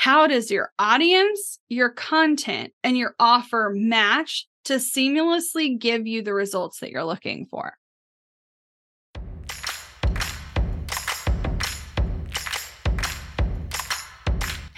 How does your audience, your content, and your offer match to seamlessly give you the results that you're looking for?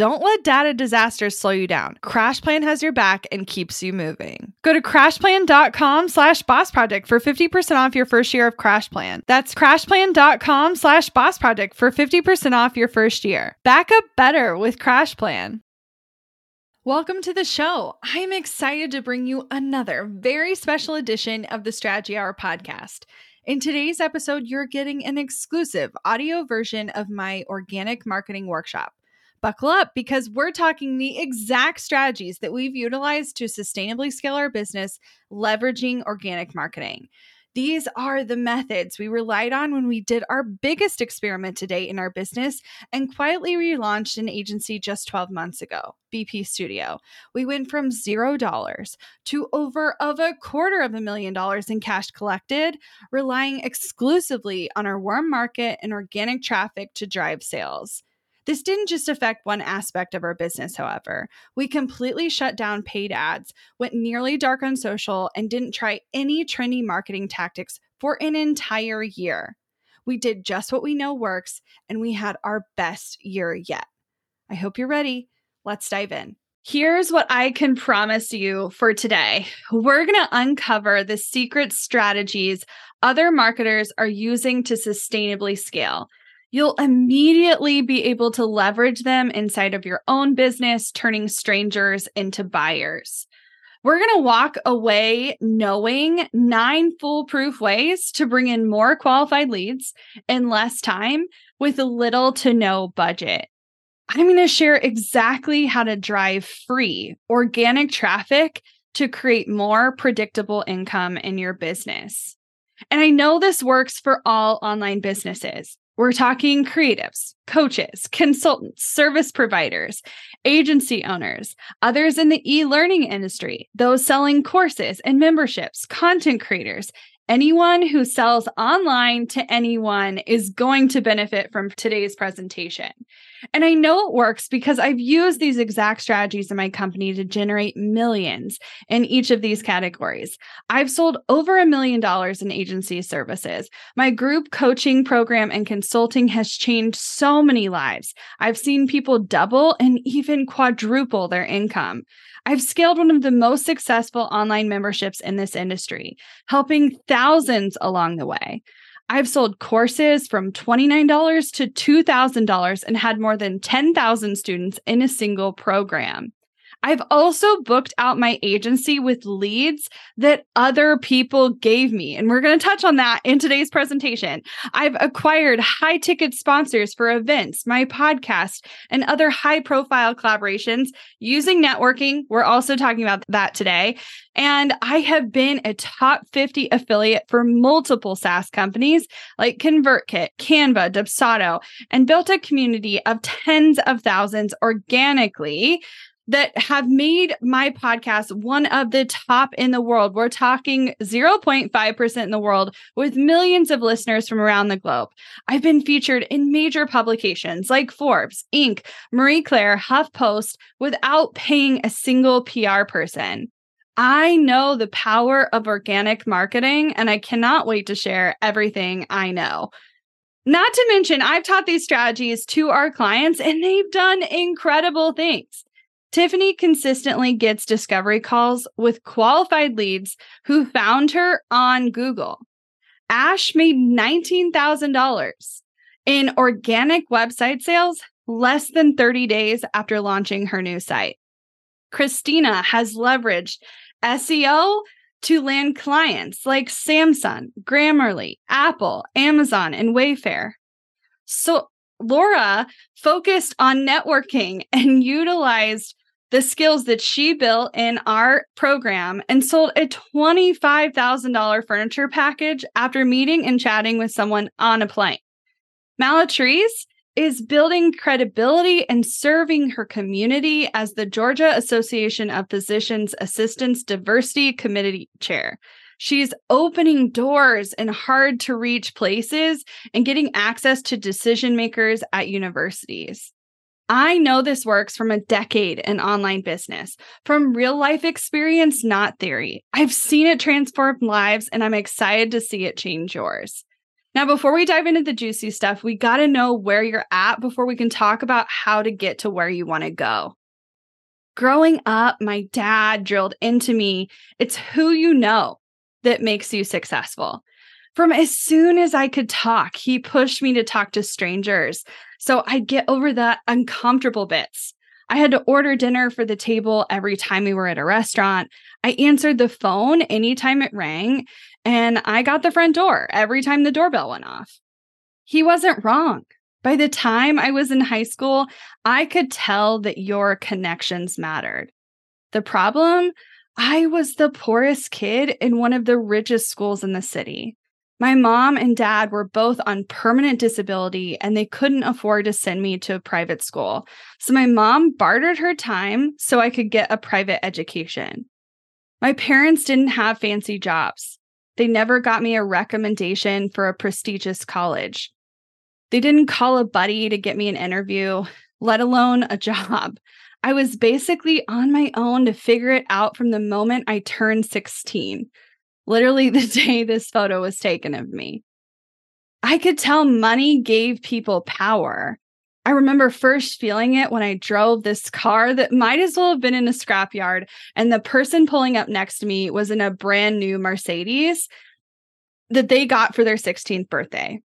Don't let data disasters slow you down. CrashPlan has your back and keeps you moving. Go to crashplan.com slash boss project for 50% off your first year of CrashPlan. That's crashplan.com slash boss project for 50% off your first year. Back up better with CrashPlan. Welcome to the show. I'm excited to bring you another very special edition of the Strategy Hour podcast. In today's episode, you're getting an exclusive audio version of my organic marketing workshop buckle up because we're talking the exact strategies that we've utilized to sustainably scale our business, leveraging organic marketing. These are the methods we relied on when we did our biggest experiment to date in our business and quietly relaunched an agency just 12 months ago, BP Studio. We went from $0 to over of a quarter of a million dollars in cash collected, relying exclusively on our warm market and organic traffic to drive sales. This didn't just affect one aspect of our business, however. We completely shut down paid ads, went nearly dark on social, and didn't try any trendy marketing tactics for an entire year. We did just what we know works, and we had our best year yet. I hope you're ready. Let's dive in. Here's what I can promise you for today. We're going to uncover the secret strategies other marketers are using to sustainably scale you'll immediately be able to leverage them inside of your own business, turning strangers into buyers. We're going to walk away knowing nine foolproof ways to bring in more qualified leads in less time with little to no budget. I'm going to share exactly how to drive free organic traffic to create more predictable income in your business. And I know this works for all online businesses. We're talking creatives, coaches, consultants, service providers, agency owners, others in the e learning industry, those selling courses and memberships, content creators, anyone who sells online to anyone is going to benefit from today's presentation. And I know it works because I've used these exact strategies in my company to generate millions in each of these categories. I've sold over a million dollars in agency services. My group coaching program and consulting has changed so many lives. I've seen people double and even quadruple their income. I've scaled one of the most successful online memberships in this industry, helping thousands along the way. I've sold courses from $29 to $2,000 and had more than 10,000 students in a single program. I've also booked out my agency with leads that other people gave me. And we're going to touch on that in today's presentation. I've acquired high ticket sponsors for events, my podcast, and other high profile collaborations using networking. We're also talking about that today. And I have been a top 50 affiliate for multiple SaaS companies like ConvertKit, Canva, Dubsado, and built a community of tens of thousands organically that have made my podcast one of the top in the world. We're talking 0.5% in the world with millions of listeners from around the globe. I've been featured in major publications like Forbes, Inc., Marie Claire, HuffPost without paying a single PR person. I know the power of organic marketing and I cannot wait to share everything I know. Not to mention, I've taught these strategies to our clients and they've done incredible things. Tiffany consistently gets discovery calls with qualified leads who found her on Google. Ash made $19,000 in organic website sales less than 30 days after launching her new site. Christina has leveraged SEO to land clients like Samsung, Grammarly, Apple, Amazon, and Wayfair. So Laura focused on networking and utilized the skills that she built in our program and sold a $25,000 furniture package after meeting and chatting with someone on a plane. Malatrice is building credibility and serving her community as the Georgia Association of Physicians Assistants Diversity Committee Chair. She's opening doors in hard to reach places and getting access to decision makers at universities. I know this works from a decade in online business, from real life experience, not theory. I've seen it transform lives, and I'm excited to see it change yours. Now, before we dive into the juicy stuff, we got to know where you're at before we can talk about how to get to where you want to go. Growing up, my dad drilled into me it's who you know that makes you successful. From as soon as I could talk, he pushed me to talk to strangers. So I'd get over the uncomfortable bits. I had to order dinner for the table every time we were at a restaurant. I answered the phone anytime it rang, and I got the front door every time the doorbell went off. He wasn't wrong. By the time I was in high school, I could tell that your connections mattered. The problem, I was the poorest kid in one of the richest schools in the city. My mom and dad were both on permanent disability and they couldn't afford to send me to a private school. So my mom bartered her time so I could get a private education. My parents didn't have fancy jobs. They never got me a recommendation for a prestigious college. They didn't call a buddy to get me an interview, let alone a job. I was basically on my own to figure it out from the moment I turned 16 literally the day this photo was taken of me. I could tell money gave people power. I remember first feeling it when I drove this car that might as well have been in a scrapyard, and the person pulling up next to me was in a brand new Mercedes that they got for their 16th birthday.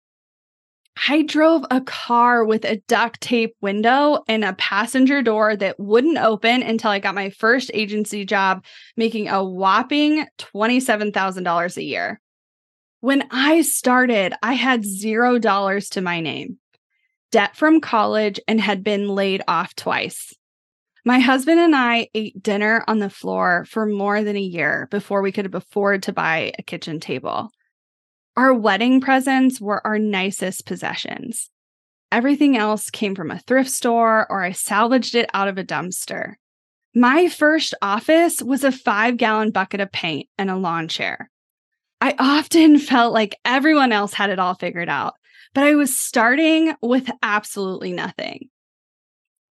I drove a car with a duct tape window and a passenger door that wouldn't open until I got my first agency job, making a whopping $27,000 a year. When I started, I had zero dollars to my name, debt from college, and had been laid off twice. My husband and I ate dinner on the floor for more than a year before we could afford to buy a kitchen table. Our wedding presents were our nicest possessions. Everything else came from a thrift store or I salvaged it out of a dumpster. My first office was a five gallon bucket of paint and a lawn chair. I often felt like everyone else had it all figured out, but I was starting with absolutely nothing.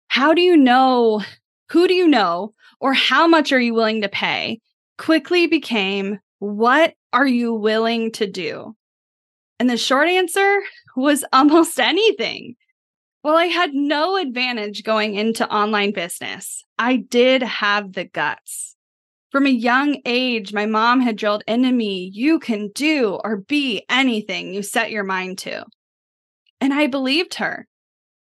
How do you know? Who do you know? Or how much are you willing to pay? Quickly became what are you willing to do? And the short answer was almost anything. Well, I had no advantage going into online business. I did have the guts. From a young age, my mom had drilled into me you can do or be anything you set your mind to. And I believed her.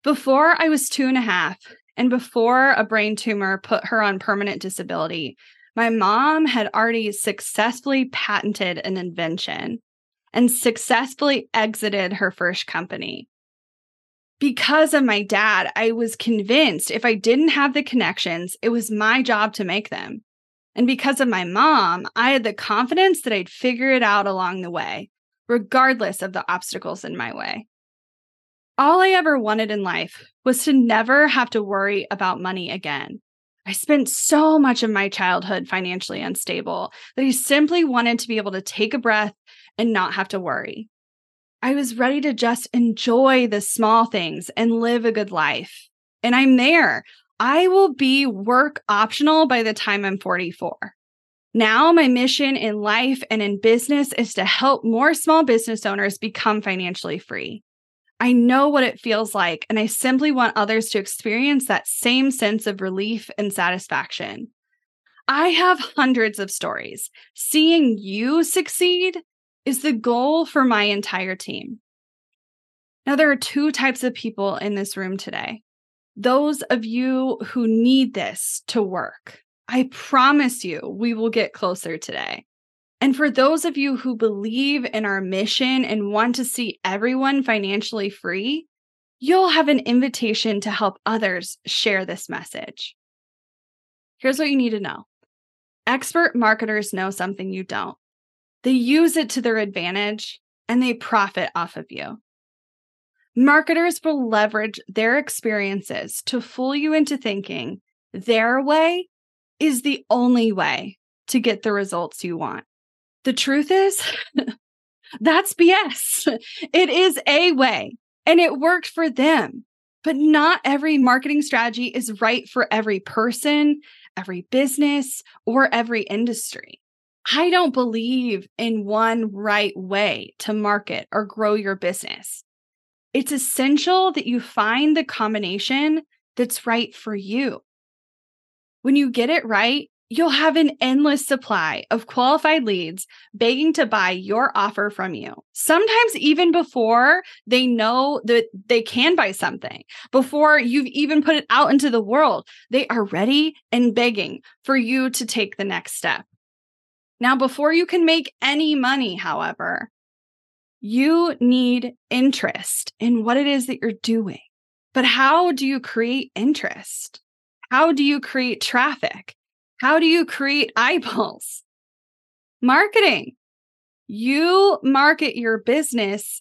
Before I was two and a half, and before a brain tumor put her on permanent disability, my mom had already successfully patented an invention and successfully exited her first company. Because of my dad, I was convinced if I didn't have the connections, it was my job to make them. And because of my mom, I had the confidence that I'd figure it out along the way, regardless of the obstacles in my way. All I ever wanted in life was to never have to worry about money again. I spent so much of my childhood financially unstable that I simply wanted to be able to take a breath and not have to worry. I was ready to just enjoy the small things and live a good life. And I'm there. I will be work optional by the time I'm 44. Now, my mission in life and in business is to help more small business owners become financially free. I know what it feels like, and I simply want others to experience that same sense of relief and satisfaction. I have hundreds of stories. Seeing you succeed is the goal for my entire team. Now, there are two types of people in this room today those of you who need this to work. I promise you, we will get closer today. And for those of you who believe in our mission and want to see everyone financially free, you'll have an invitation to help others share this message. Here's what you need to know expert marketers know something you don't. They use it to their advantage and they profit off of you. Marketers will leverage their experiences to fool you into thinking their way is the only way to get the results you want. The truth is, that's BS. It is a way and it worked for them. But not every marketing strategy is right for every person, every business, or every industry. I don't believe in one right way to market or grow your business. It's essential that you find the combination that's right for you. When you get it right, you'll have an endless supply of qualified leads begging to buy your offer from you. Sometimes even before they know that they can buy something, before you've even put it out into the world, they are ready and begging for you to take the next step. Now, before you can make any money, however, you need interest in what it is that you're doing. But how do you create interest? How do you create traffic? How do you create eyeballs? Marketing. You market your business.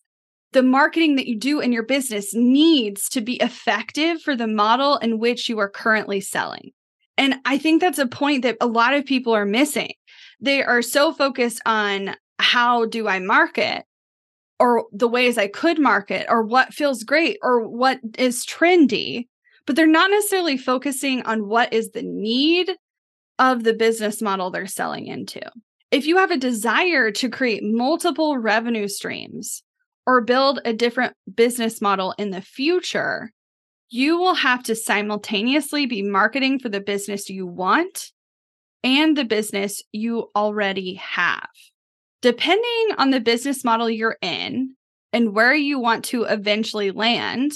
The marketing that you do in your business needs to be effective for the model in which you are currently selling. And I think that's a point that a lot of people are missing. They are so focused on how do I market or the ways I could market or what feels great or what is trendy, but they're not necessarily focusing on what is the need of the business model they're selling into. If you have a desire to create multiple revenue streams or build a different business model in the future, you will have to simultaneously be marketing for the business you want and the business you already have. Depending on the business model you're in and where you want to eventually land,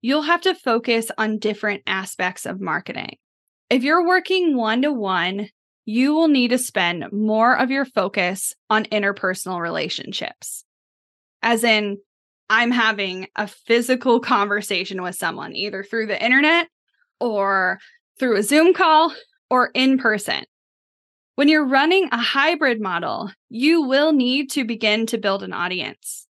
you'll have to focus on different aspects of marketing. If you're working one to one, you will need to spend more of your focus on interpersonal relationships. As in, I'm having a physical conversation with someone, either through the internet or through a Zoom call or in person. When you're running a hybrid model, you will need to begin to build an audience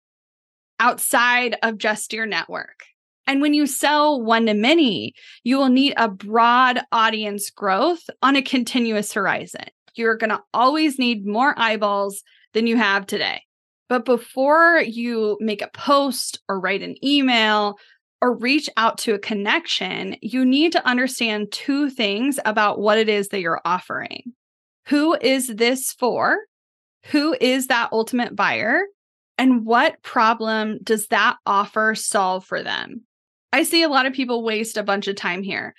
outside of just your network. And when you sell one to many, you will need a broad audience growth on a continuous horizon. You're going to always need more eyeballs than you have today. But before you make a post or write an email or reach out to a connection, you need to understand two things about what it is that you're offering. Who is this for? Who is that ultimate buyer? And what problem does that offer solve for them? I see a lot of people waste a bunch of time here.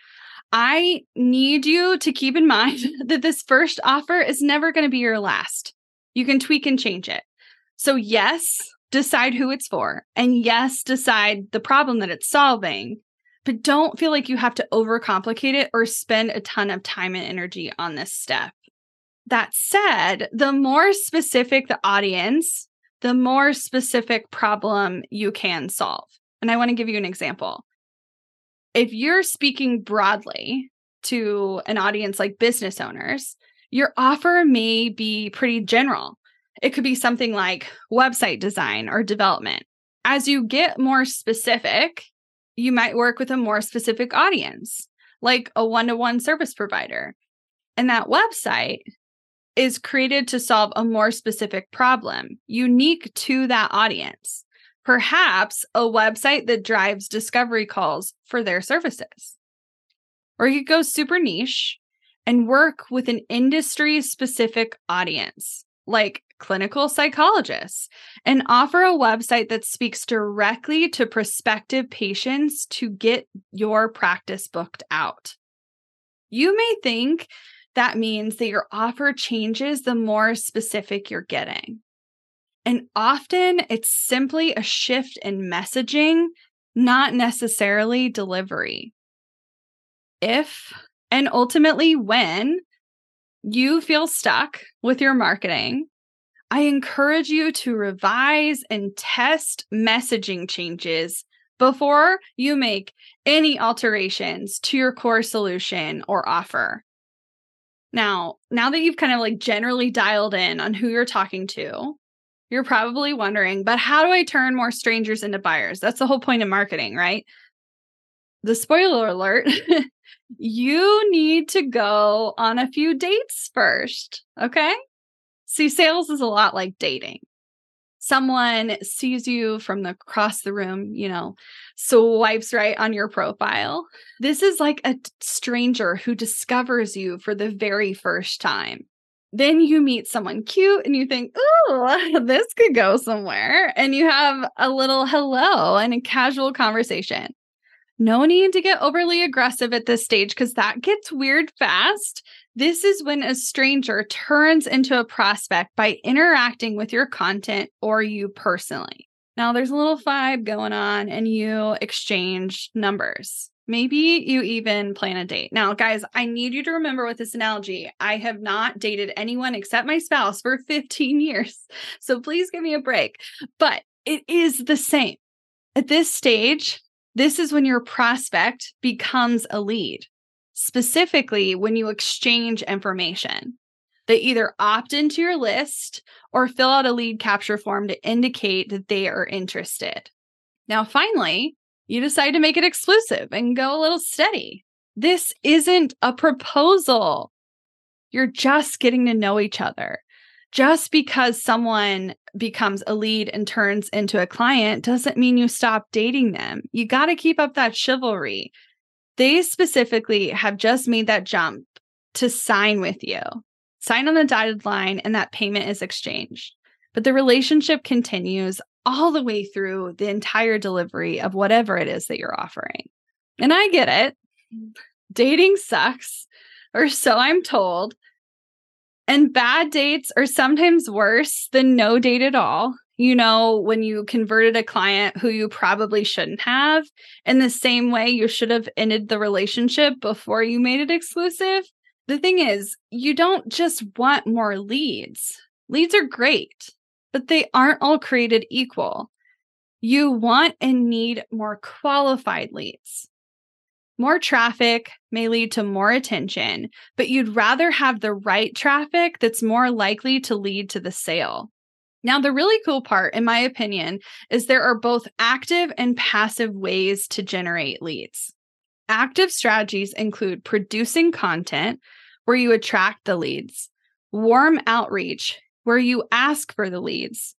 I need you to keep in mind that this first offer is never going to be your last. You can tweak and change it. So, yes, decide who it's for. And yes, decide the problem that it's solving. But don't feel like you have to overcomplicate it or spend a ton of time and energy on this step. That said, the more specific the audience, the more specific problem you can solve. And I want to give you an example. If you're speaking broadly to an audience like business owners, your offer may be pretty general. It could be something like website design or development. As you get more specific, you might work with a more specific audience, like a one to one service provider. And that website is created to solve a more specific problem, unique to that audience. Perhaps a website that drives discovery calls for their services. Or you could go super niche and work with an industry specific audience, like clinical psychologists, and offer a website that speaks directly to prospective patients to get your practice booked out. You may think that means that your offer changes the more specific you're getting. And often it's simply a shift in messaging, not necessarily delivery. If and ultimately when you feel stuck with your marketing, I encourage you to revise and test messaging changes before you make any alterations to your core solution or offer. Now, now that you've kind of like generally dialed in on who you're talking to, you're probably wondering, but how do I turn more strangers into buyers? That's the whole point of marketing, right? The spoiler alert you need to go on a few dates first. Okay. See, sales is a lot like dating someone sees you from the across the room, you know, swipes right on your profile. This is like a stranger who discovers you for the very first time. Then you meet someone cute and you think, oh, this could go somewhere. And you have a little hello and a casual conversation. No need to get overly aggressive at this stage because that gets weird fast. This is when a stranger turns into a prospect by interacting with your content or you personally. Now, there's a little vibe going on and you exchange numbers. Maybe you even plan a date. Now, guys, I need you to remember with this analogy, I have not dated anyone except my spouse for 15 years. So please give me a break. But it is the same. At this stage, this is when your prospect becomes a lead specifically when you exchange information. They either opt into your list or fill out a lead capture form to indicate that they are interested. Now, finally, you decide to make it exclusive and go a little steady. This isn't a proposal. You're just getting to know each other. Just because someone becomes a lead and turns into a client doesn't mean you stop dating them. You got to keep up that chivalry. They specifically have just made that jump to sign with you, sign on the dotted line, and that payment is exchanged. But the relationship continues all the way through the entire delivery of whatever it is that you're offering. And I get it. Mm. Dating sucks, or so I'm told. And bad dates are sometimes worse than no date at all you know, when you converted a client who you probably shouldn't have, in the same way you should have ended the relationship before you made it exclusive. The thing is, you don't just want more leads. Leads are great, but they aren't all created equal. You want and need more qualified leads. More traffic may lead to more attention, but you'd rather have the right traffic that's more likely to lead to the sale. Now, the really cool part, in my opinion, is there are both active and passive ways to generate leads. Active strategies include producing content where you attract the leads, warm outreach where you ask for the leads,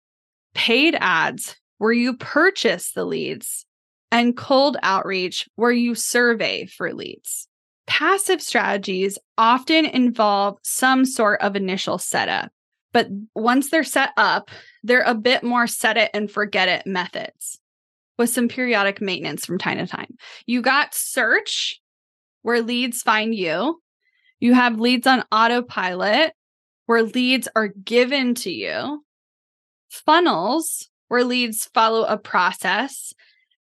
paid ads where you purchase the leads, and cold outreach where you survey for leads. Passive strategies often involve some sort of initial setup. But once they're set up, they're a bit more set it and forget it methods with some periodic maintenance from time to time. You got search where leads find you. You have leads on autopilot where leads are given to you. Funnels where leads follow a process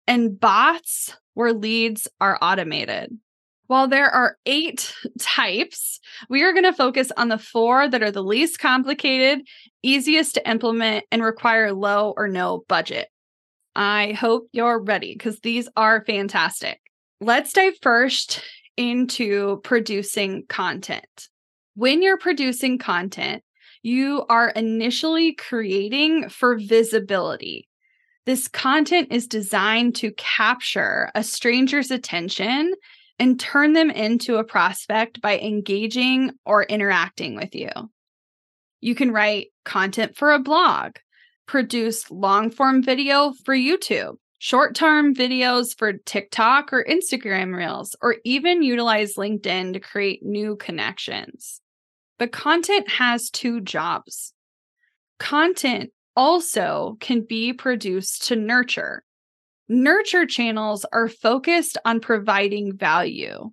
and bots where leads are automated. While there are eight types, we are going to focus on the four that are the least complicated, easiest to implement, and require low or no budget. I hope you're ready because these are fantastic. Let's dive first into producing content. When you're producing content, you are initially creating for visibility. This content is designed to capture a stranger's attention and turn them into a prospect by engaging or interacting with you. You can write content for a blog, produce long form video for YouTube, short term videos for TikTok or Instagram Reels, or even utilize LinkedIn to create new connections. But content has two jobs. Content also can be produced to nurture. Nurture channels are focused on providing value.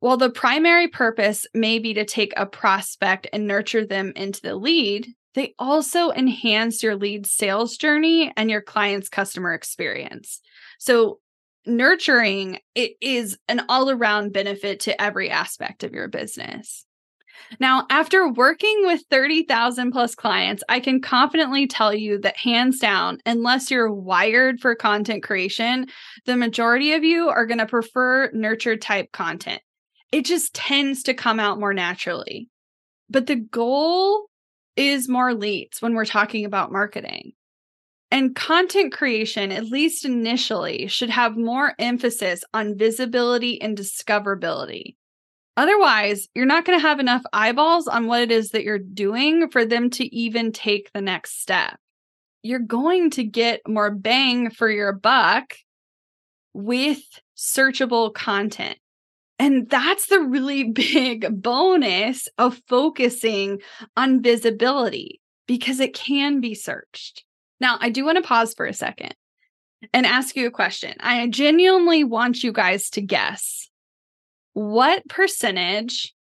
While the primary purpose may be to take a prospect and nurture them into the lead, they also enhance your lead sales journey and your client's customer experience. So, nurturing it is an all-around benefit to every aspect of your business. Now, after working with 30,000 plus clients, I can confidently tell you that hands down, unless you're wired for content creation, the majority of you are going to prefer nurture type content. It just tends to come out more naturally. But the goal is more leads when we're talking about marketing. And content creation, at least initially, should have more emphasis on visibility and discoverability. Otherwise, you're not going to have enough eyeballs on what it is that you're doing for them to even take the next step. You're going to get more bang for your buck with searchable content. And that's the really big bonus of focusing on visibility because it can be searched. Now, I do want to pause for a second and ask you a question. I genuinely want you guys to guess what percentage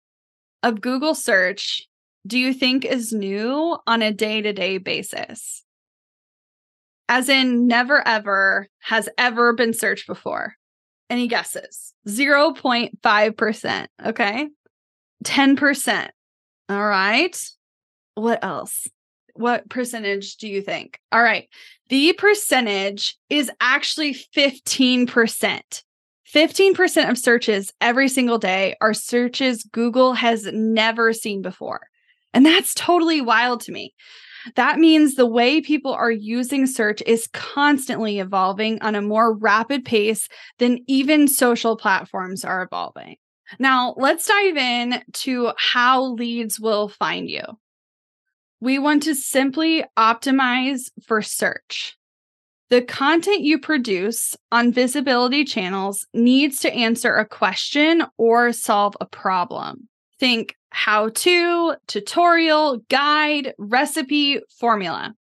of Google search do you think is new on a day to day basis? As in, never ever has ever been searched before. Any guesses? 0.5%. Okay. 10%. All right. What else? What percentage do you think? All right. The percentage is actually 15%. 15% of searches every single day are searches Google has never seen before. And that's totally wild to me. That means the way people are using search is constantly evolving on a more rapid pace than even social platforms are evolving. Now, let's dive in to how leads will find you. We want to simply optimize for search. The content you produce on visibility channels needs to answer a question or solve a problem. Think how to, tutorial, guide, recipe, formula.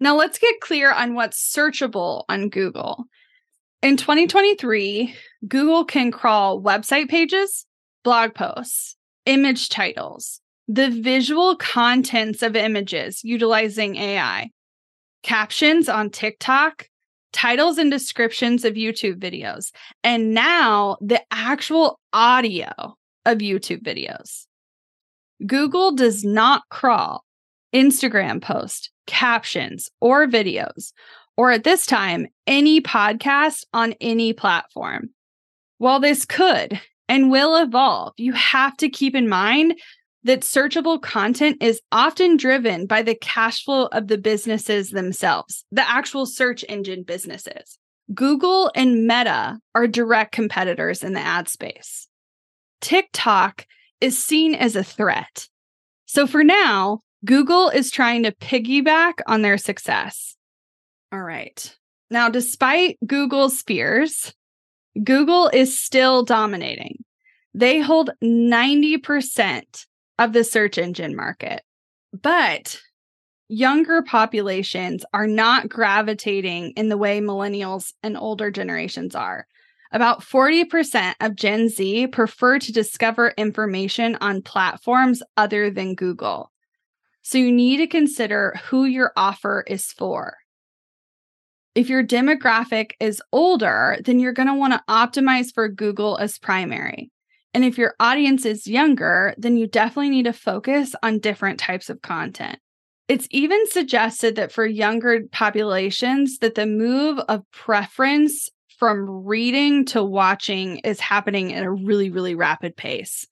Now let's get clear on what's searchable on Google. In 2023, Google can crawl website pages, blog posts, image titles, the visual contents of images utilizing AI, captions on TikTok, titles and descriptions of YouTube videos, and now the actual audio of YouTube videos. Google does not crawl Instagram post, captions, or videos, or at this time, any podcast on any platform. While this could and will evolve, you have to keep in mind that searchable content is often driven by the cash flow of the businesses themselves, the actual search engine businesses. Google and Meta are direct competitors in the ad space. TikTok is seen as a threat. So for now, Google is trying to piggyback on their success. All right. Now, despite Google's fears, Google is still dominating. They hold 90% of the search engine market. But younger populations are not gravitating in the way millennials and older generations are. About 40% of Gen Z prefer to discover information on platforms other than Google. So you need to consider who your offer is for. If your demographic is older, then you're going to want to optimize for Google as primary. And if your audience is younger, then you definitely need to focus on different types of content. It's even suggested that for younger populations that the move of preference from reading to watching is happening at a really really rapid pace.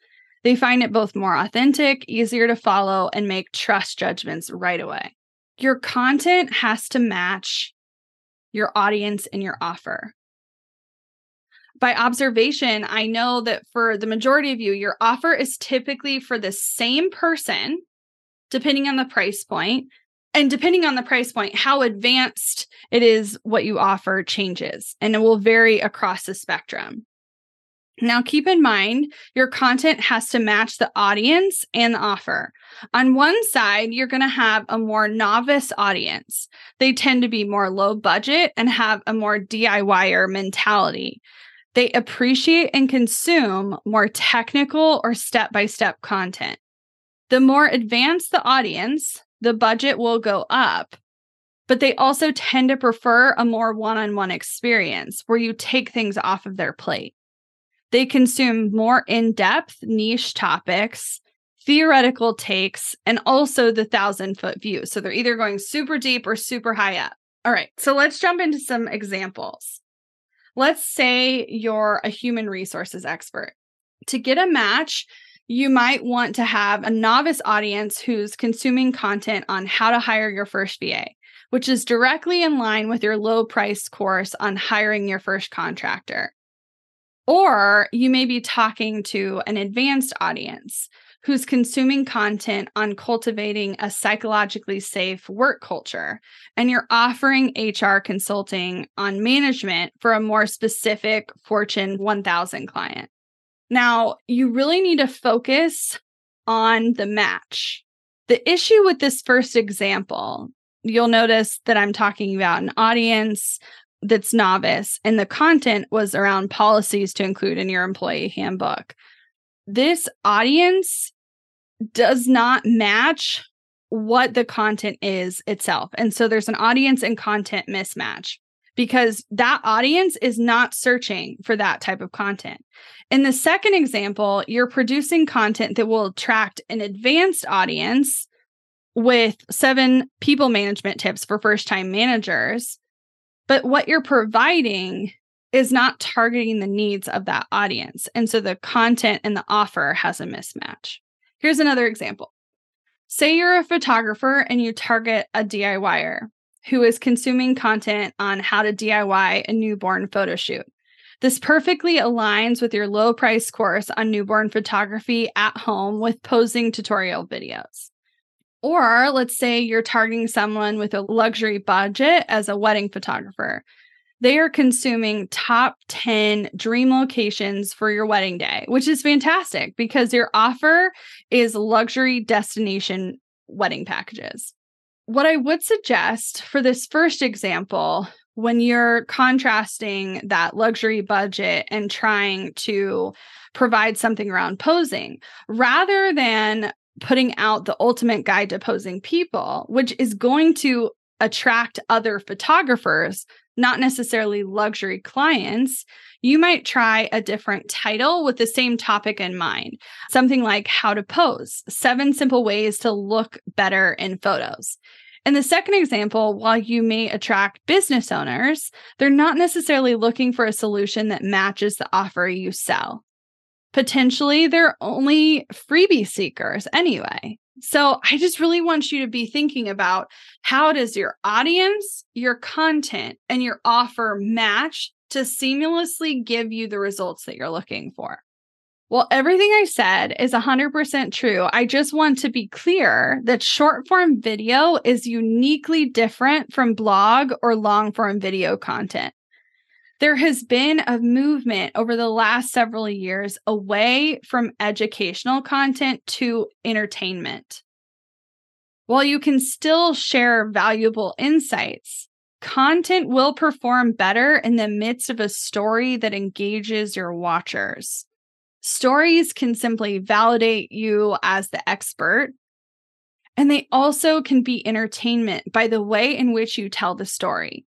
They find it both more authentic, easier to follow and make trust judgments right away. Your content has to match your audience and your offer. By observation, I know that for the majority of you, your offer is typically for the same person, depending on the price point. And depending on the price point, how advanced it is, what you offer changes and it will vary across the spectrum. Now, keep in mind, your content has to match the audience and the offer. On one side, you're going to have a more novice audience. They tend to be more low budget and have a more DIYer mentality. They appreciate and consume more technical or step by step content. The more advanced the audience, the budget will go up. But they also tend to prefer a more one on one experience where you take things off of their plate. They consume more in depth niche topics, theoretical takes, and also the thousand foot view. So they're either going super deep or super high up. All right, so let's jump into some examples. Let's say you're a human resources expert. To get a match, you might want to have a novice audience who's consuming content on how to hire your first VA, which is directly in line with your low price course on hiring your first contractor. Or you may be talking to an advanced audience who's consuming content on cultivating a psychologically safe work culture, and you're offering HR consulting on management for a more specific Fortune 1000 client. Now, you really need to focus on the match. The issue with this first example, you'll notice that I'm talking about an audience that's novice, and the content was around policies to include in your employee handbook. This audience does not match what the content is itself. And so there's an audience and content mismatch because that audience is not searching for that type of content. In the second example, you're producing content that will attract an advanced audience with seven people management tips for first time managers. But what you're providing is not targeting the needs of that audience. And so the content and the offer has a mismatch. Here's another example. Say you're a photographer and you target a DIYer who is consuming content on how to DIY a newborn photo shoot. This perfectly aligns with your low price course on newborn photography at home with posing tutorial videos. Or let's say you're targeting someone with a luxury budget as a wedding photographer. They are consuming top 10 dream locations for your wedding day, which is fantastic because your offer is luxury destination wedding packages. What I would suggest for this first example, when you're contrasting that luxury budget and trying to provide something around posing, rather than putting out the ultimate guide to posing people, which is going to attract other photographers, not necessarily luxury clients, you might try a different title with the same topic in mind. Something like How to Pose Seven Simple Ways to Look Better in Photos. In the second example, while you may attract business owners, they're not necessarily looking for a solution that matches the offer you sell potentially they're only freebie seekers anyway. So I just really want you to be thinking about how does your audience, your content, and your offer match to seamlessly give you the results that you're looking for. Well, everything I said is 100% true. I just want to be clear that short form video is uniquely different from blog or long form video content there has been a movement over the last several years away from educational content to entertainment. While you can still share valuable insights, content will perform better in the midst of a story that engages your watchers. Stories can simply validate you as the expert, and they also can be entertainment by the way in which you tell the story.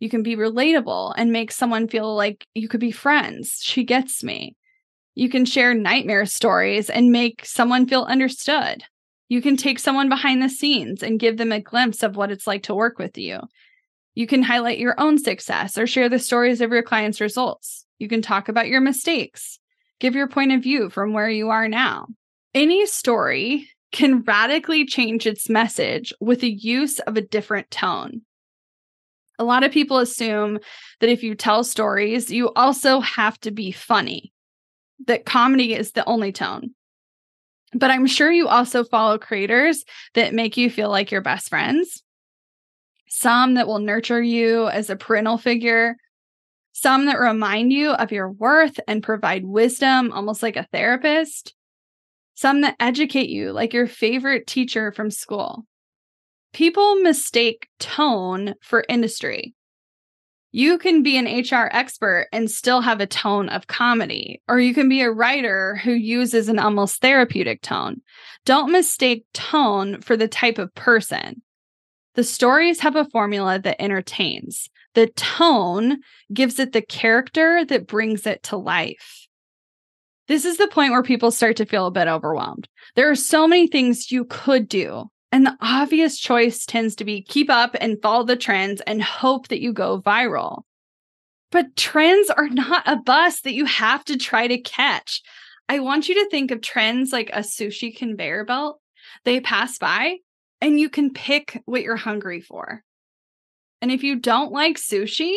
You can be relatable and make someone feel like you could be friends. She gets me. You can share nightmare stories and make someone feel understood. You can take someone behind the scenes and give them a glimpse of what it's like to work with you. You can highlight your own success or share the stories of your clients' results. You can talk about your mistakes, give your point of view from where you are now. Any story can radically change its message with the use of a different tone. A lot of people assume that if you tell stories, you also have to be funny, that comedy is the only tone. But I'm sure you also follow creators that make you feel like your best friends, some that will nurture you as a parental figure, some that remind you of your worth and provide wisdom, almost like a therapist, some that educate you, like your favorite teacher from school. People mistake tone for industry. You can be an HR expert and still have a tone of comedy, or you can be a writer who uses an almost therapeutic tone. Don't mistake tone for the type of person. The stories have a formula that entertains. The tone gives it the character that brings it to life. This is the point where people start to feel a bit overwhelmed. There are so many things you could do and the obvious choice tends to be keep up and follow the trends and hope that you go viral. But trends are not a bus that you have to try to catch. I want you to think of trends like a sushi conveyor belt. They pass by and you can pick what you're hungry for. And if you don't like sushi,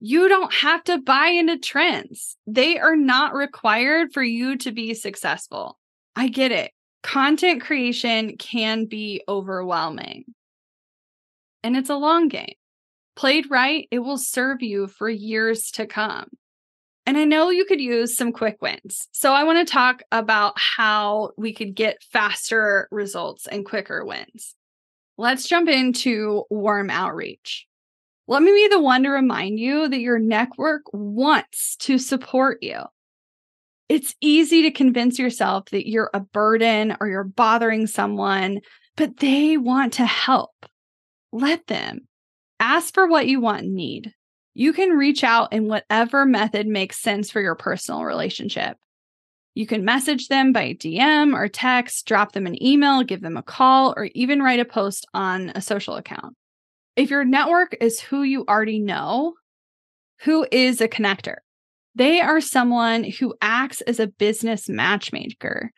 you don't have to buy into trends. They are not required for you to be successful. I get it content creation can be overwhelming. And it's a long game. Played right, it will serve you for years to come. And I know you could use some quick wins. So I want to talk about how we could get faster results and quicker wins. Let's jump into warm outreach. Let me be the one to remind you that your network wants to support you it's easy to convince yourself that you're a burden or you're bothering someone, but they want to help. Let them. Ask for what you want and need. You can reach out in whatever method makes sense for your personal relationship. You can message them by DM or text, drop them an email, give them a call, or even write a post on a social account. If your network is who you already know, who is a connector? They are someone who acts as a business matchmaker.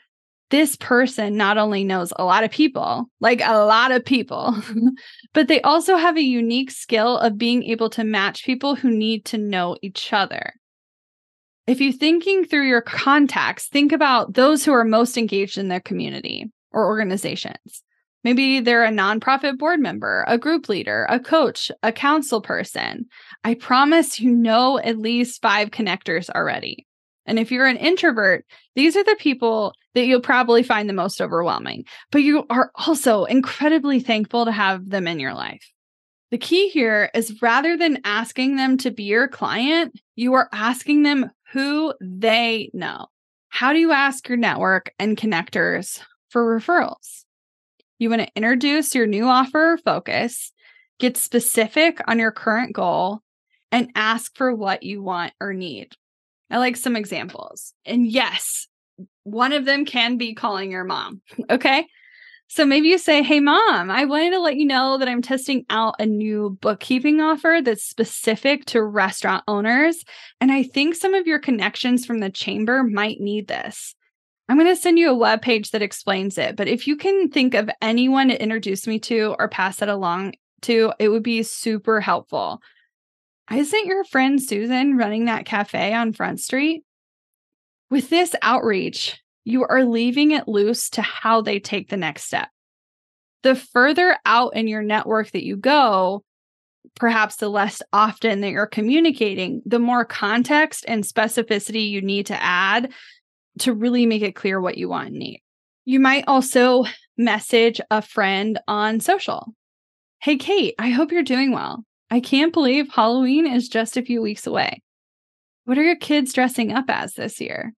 This person not only knows a lot of people, like a lot of people, but they also have a unique skill of being able to match people who need to know each other. If you're thinking through your contacts, think about those who are most engaged in their community or organizations. Maybe they're a nonprofit board member, a group leader, a coach, a council person. I promise you know at least five connectors already. And if you're an introvert, these are the people that you'll probably find the most overwhelming, but you are also incredibly thankful to have them in your life. The key here is rather than asking them to be your client, you are asking them who they know. How do you ask your network and connectors for referrals? You want to introduce your new offer or focus, get specific on your current goal, and ask for what you want or need. I like some examples. And yes, one of them can be calling your mom. Okay. So maybe you say, Hey, mom, I wanted to let you know that I'm testing out a new bookkeeping offer that's specific to restaurant owners. And I think some of your connections from the chamber might need this. I'm going to send you a web page that explains it. But if you can think of anyone to introduce me to or pass that along to, it would be super helpful. Isn't your friend Susan running that cafe on Front Street? With this outreach, you are leaving it loose to how they take the next step. The further out in your network that you go, perhaps the less often that you're communicating, the more context and specificity you need to add to really make it clear what you want and need. You might also message a friend on social. Hey, Kate, I hope you're doing well. I can't believe Halloween is just a few weeks away. What are your kids dressing up as this year?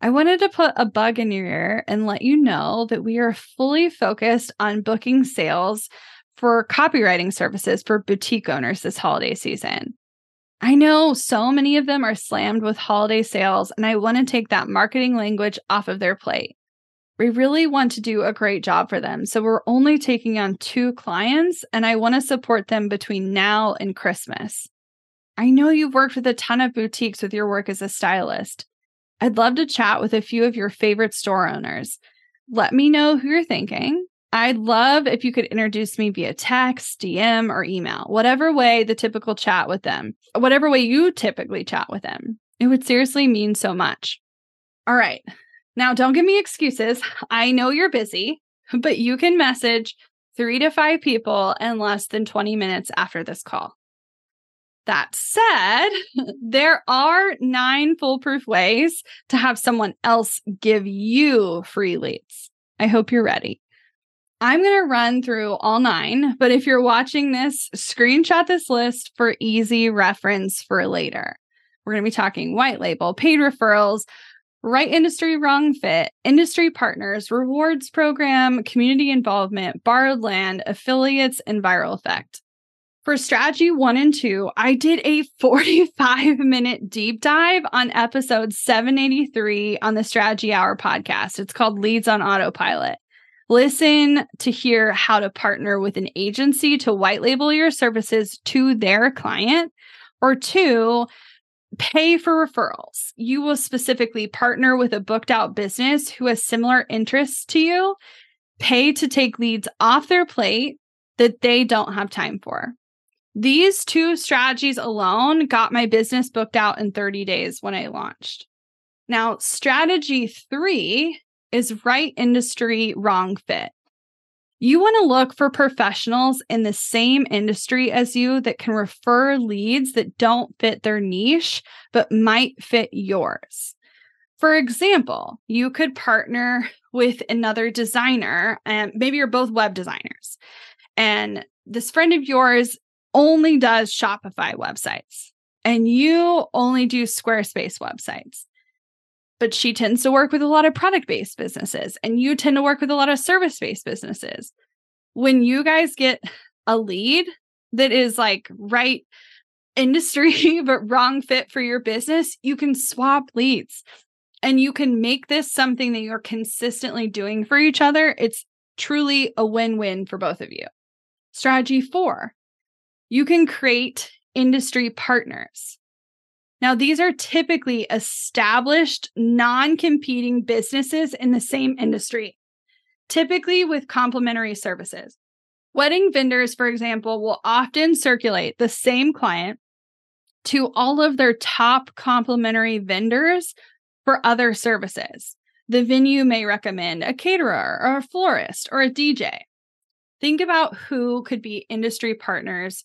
I wanted to put a bug in your ear and let you know that we are fully focused on booking sales for copywriting services for boutique owners this holiday season. I know so many of them are slammed with holiday sales, and I want to take that marketing language off of their plate. We really want to do a great job for them. So we're only taking on two clients, and I want to support them between now and Christmas. I know you've worked with a ton of boutiques with your work as a stylist. I'd love to chat with a few of your favorite store owners. Let me know who you're thinking. I'd love if you could introduce me via text, DM, or email, whatever way the typical chat with them, whatever way you typically chat with them. It would seriously mean so much. All right. Now, don't give me excuses. I know you're busy, but you can message three to five people in less than 20 minutes after this call. That said, there are nine foolproof ways to have someone else give you free leads. I hope you're ready. I'm going to run through all nine, but if you're watching this, screenshot this list for easy reference for later. We're going to be talking white label, paid referrals, right industry, wrong fit, industry partners, rewards program, community involvement, borrowed land, affiliates, and viral effect. For strategy one and two, I did a 45 minute deep dive on episode 783 on the Strategy Hour podcast. It's called Leads on Autopilot. Listen to hear how to partner with an agency to white label your services to their client, or two, pay for referrals. You will specifically partner with a booked out business who has similar interests to you, pay to take leads off their plate that they don't have time for. These two strategies alone got my business booked out in 30 days when I launched. Now, strategy three is right industry, wrong fit. You want to look for professionals in the same industry as you that can refer leads that don't fit their niche, but might fit yours. For example, you could partner with another designer, and maybe you're both web designers, and this friend of yours only does Shopify websites, and you only do Squarespace websites but she tends to work with a lot of product based businesses and you tend to work with a lot of service based businesses. When you guys get a lead that is like right industry but wrong fit for your business, you can swap leads and you can make this something that you're consistently doing for each other. It's truly a win win for both of you. Strategy four, you can create industry partners. Now, these are typically established, non competing businesses in the same industry, typically with complementary services. Wedding vendors, for example, will often circulate the same client to all of their top complementary vendors for other services. The venue may recommend a caterer or a florist or a DJ. Think about who could be industry partners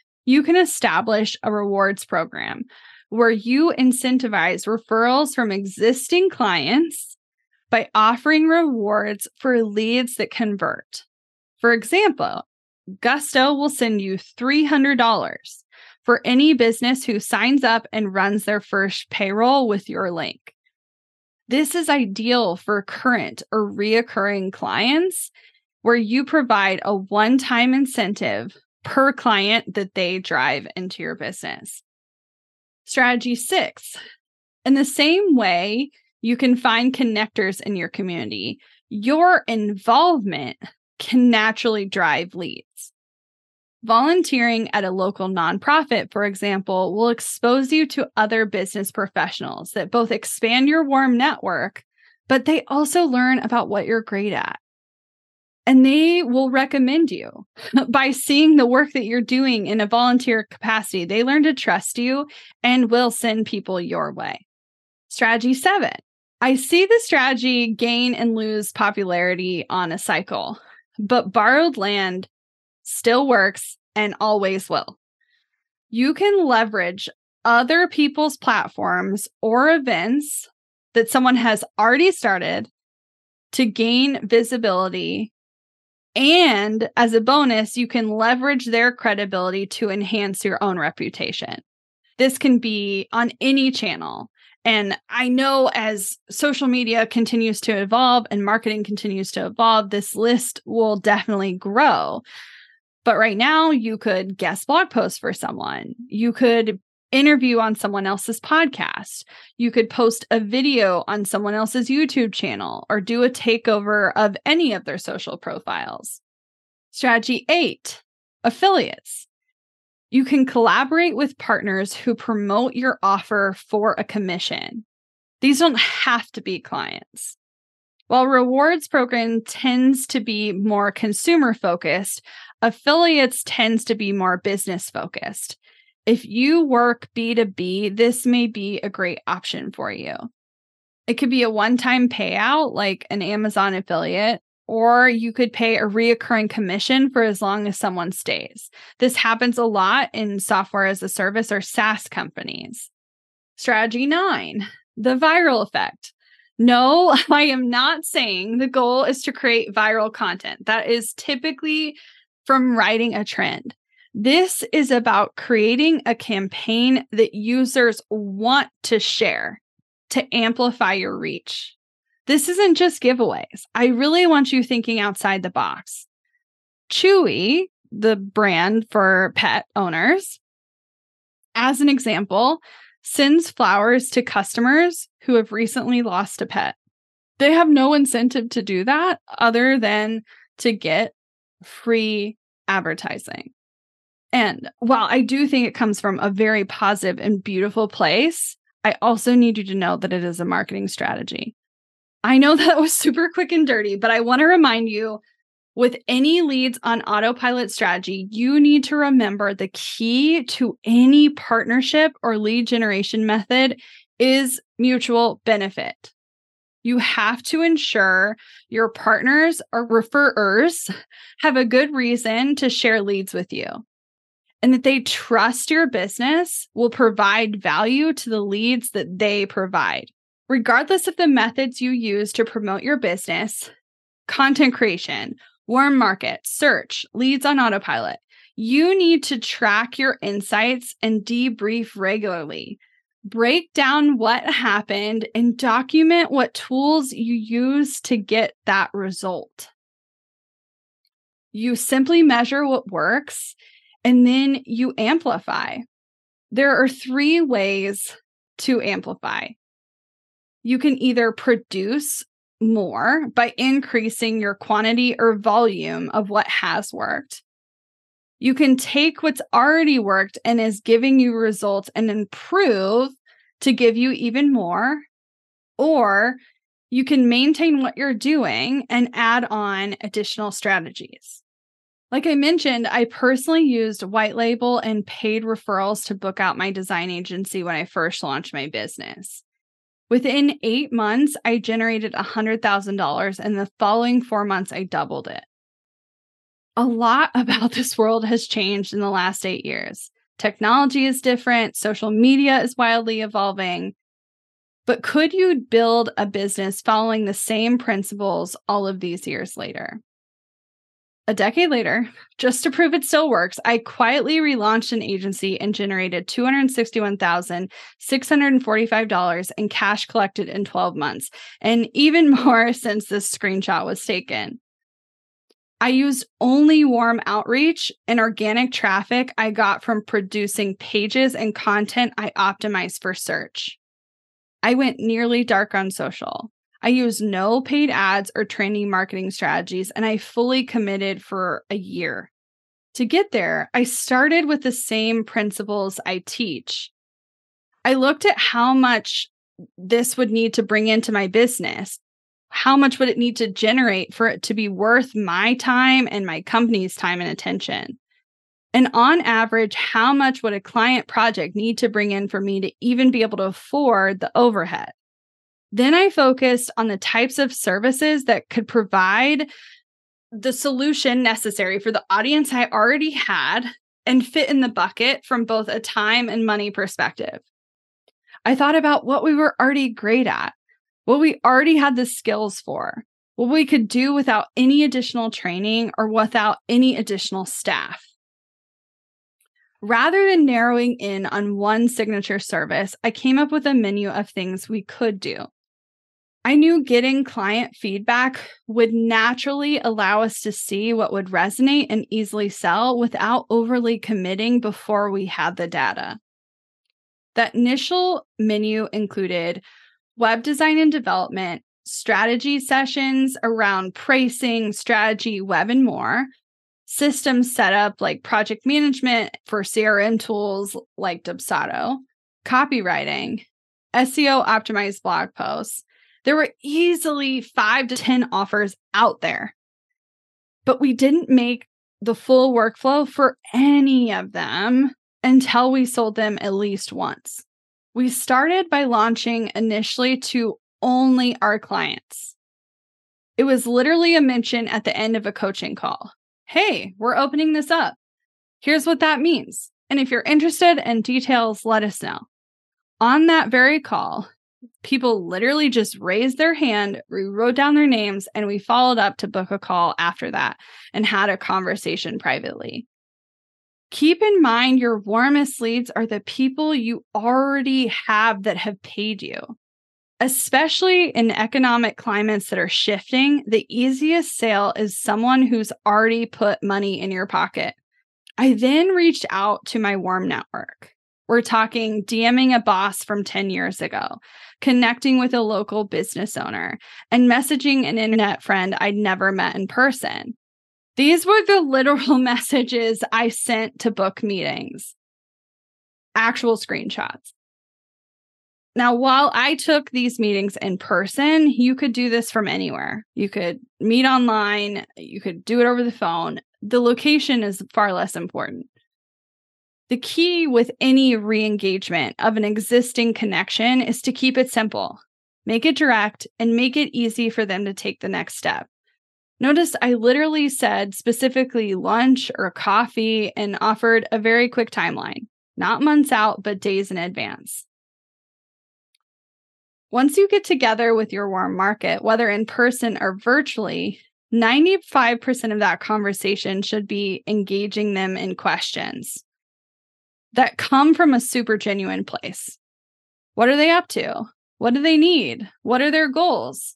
you can establish a rewards program where you incentivize referrals from existing clients by offering rewards for leads that convert. For example, Gusto will send you $300 for any business who signs up and runs their first payroll with your link. This is ideal for current or reoccurring clients where you provide a one time incentive per client that they drive into your business. Strategy six, in the same way, you can find connectors in your community. Your involvement can naturally drive leads. Volunteering at a local nonprofit, for example, will expose you to other business professionals that both expand your warm network, but they also learn about what you're great at and they will recommend you by seeing the work that you're doing in a volunteer capacity. They learn to trust you and will send people your way. Strategy seven I see the strategy gain and lose popularity on a cycle, but borrowed land still works and always will. You can leverage other people's platforms or events that someone has already started to gain visibility and as a bonus, you can leverage their credibility to enhance your own reputation. This can be on any channel. And I know as social media continues to evolve and marketing continues to evolve, this list will definitely grow. But right now, you could guest blog posts for someone. You could interview on someone else's podcast. You could post a video on someone else's YouTube channel or do a takeover of any of their social profiles. Strategy eight affiliates. You can collaborate with partners who promote your offer for a commission. These don't have to be clients. While rewards program tends to be more consumer focused, affiliates tends to be more business focused. If you work B2B, this may be a great option for you. It could be a one time payout like an Amazon affiliate, or you could pay a reoccurring commission for as long as someone stays. This happens a lot in software as a service or SaaS companies. Strategy nine, the viral effect. No, I am not saying the goal is to create viral content. That is typically from writing a trend. This is about creating a campaign that users want to share to amplify your reach. This isn't just giveaways. I really want you thinking outside the box. Chewy, the brand for pet owners, as an example, sends flowers to customers who have recently lost a pet. They have no incentive to do that other than to get free advertising. And while I do think it comes from a very positive and beautiful place, I also need you to know that it is a marketing strategy. I know that was super quick and dirty, but I want to remind you with any leads on autopilot strategy, you need to remember the key to any partnership or lead generation method is mutual benefit. You have to ensure your partners or referrers have a good reason to share leads with you and that they trust your business will provide value to the leads that they provide. Regardless of the methods you use to promote your business, content creation, warm market, search, leads on autopilot, you need to track your insights and debrief regularly. Break down what happened and document what tools you use to get that result. You simply measure what works and then you amplify. There are three ways to amplify. You can either produce more by increasing your quantity or volume of what has worked. You can take what's already worked and is giving you results and improve to give you even more. Or you can maintain what you're doing and add on additional strategies. Like I mentioned, I personally used white label and paid referrals to book out my design agency when I first launched my business. Within eight months, I generated $100,000, and the following four months, I doubled it. A lot about this world has changed in the last eight years. Technology is different, social media is wildly evolving. But could you build a business following the same principles all of these years later? A decade later, just to prove it still works, I quietly relaunched an agency and generated $261,645 in cash collected in 12 months, and even more since this screenshot was taken. I used only warm outreach and organic traffic I got from producing pages and content I optimized for search. I went nearly dark on social. I used no paid ads or training marketing strategies, and I fully committed for a year. To get there, I started with the same principles I teach. I looked at how much this would need to bring into my business. How much would it need to generate for it to be worth my time and my company's time and attention? And on average, how much would a client project need to bring in for me to even be able to afford the overhead? Then I focused on the types of services that could provide the solution necessary for the audience I already had and fit in the bucket from both a time and money perspective. I thought about what we were already great at, what we already had the skills for, what we could do without any additional training or without any additional staff. Rather than narrowing in on one signature service, I came up with a menu of things we could do. I knew getting client feedback would naturally allow us to see what would resonate and easily sell without overly committing before we had the data. That initial menu included web design and development, strategy sessions around pricing, strategy, web, and more, system setup like project management for CRM tools like Dubsado, copywriting, SEO optimized blog posts, there were easily five to 10 offers out there, but we didn't make the full workflow for any of them until we sold them at least once. We started by launching initially to only our clients. It was literally a mention at the end of a coaching call. Hey, we're opening this up. Here's what that means. And if you're interested in details, let us know. On that very call, people literally just raised their hand, we wrote down their names, and we followed up to book a call after that and had a conversation privately. Keep in mind your warmest leads are the people you already have that have paid you. Especially in economic climates that are shifting, the easiest sale is someone who's already put money in your pocket. I then reached out to my warm network. We're talking DMing a boss from 10 years ago, connecting with a local business owner, and messaging an internet friend I'd never met in person. These were the literal messages I sent to book meetings, actual screenshots. Now, while I took these meetings in person, you could do this from anywhere. You could meet online, you could do it over the phone. The location is far less important. The key with any re engagement of an existing connection is to keep it simple, make it direct, and make it easy for them to take the next step. Notice I literally said specifically lunch or coffee and offered a very quick timeline, not months out, but days in advance. Once you get together with your warm market, whether in person or virtually, 95% of that conversation should be engaging them in questions that come from a super genuine place. What are they up to? What do they need? What are their goals?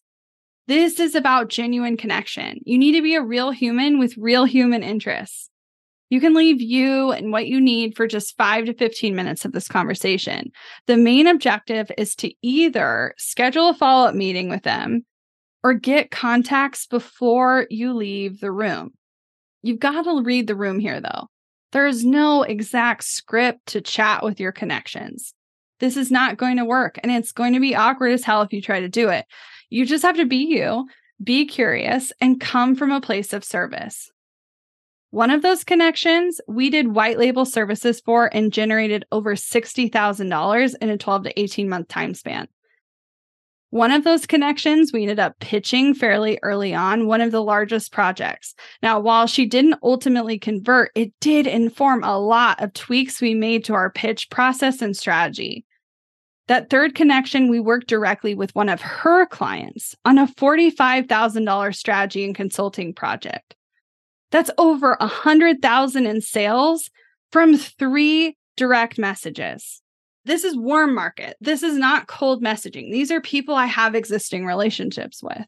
This is about genuine connection. You need to be a real human with real human interests. You can leave you and what you need for just five to 15 minutes of this conversation. The main objective is to either schedule a follow up meeting with them or get contacts before you leave the room. You've got to read the room here, though. There is no exact script to chat with your connections. This is not going to work, and it's going to be awkward as hell if you try to do it. You just have to be you, be curious, and come from a place of service. One of those connections we did white label services for and generated over $60,000 in a 12 to 18 month time span. One of those connections, we ended up pitching fairly early on, one of the largest projects. Now, while she didn't ultimately convert, it did inform a lot of tweaks we made to our pitch process and strategy. That third connection, we worked directly with one of her clients on a $45,000 strategy and consulting project. That's over a hundred thousand in sales from three direct messages this is warm market. This is not cold messaging. These are people I have existing relationships with.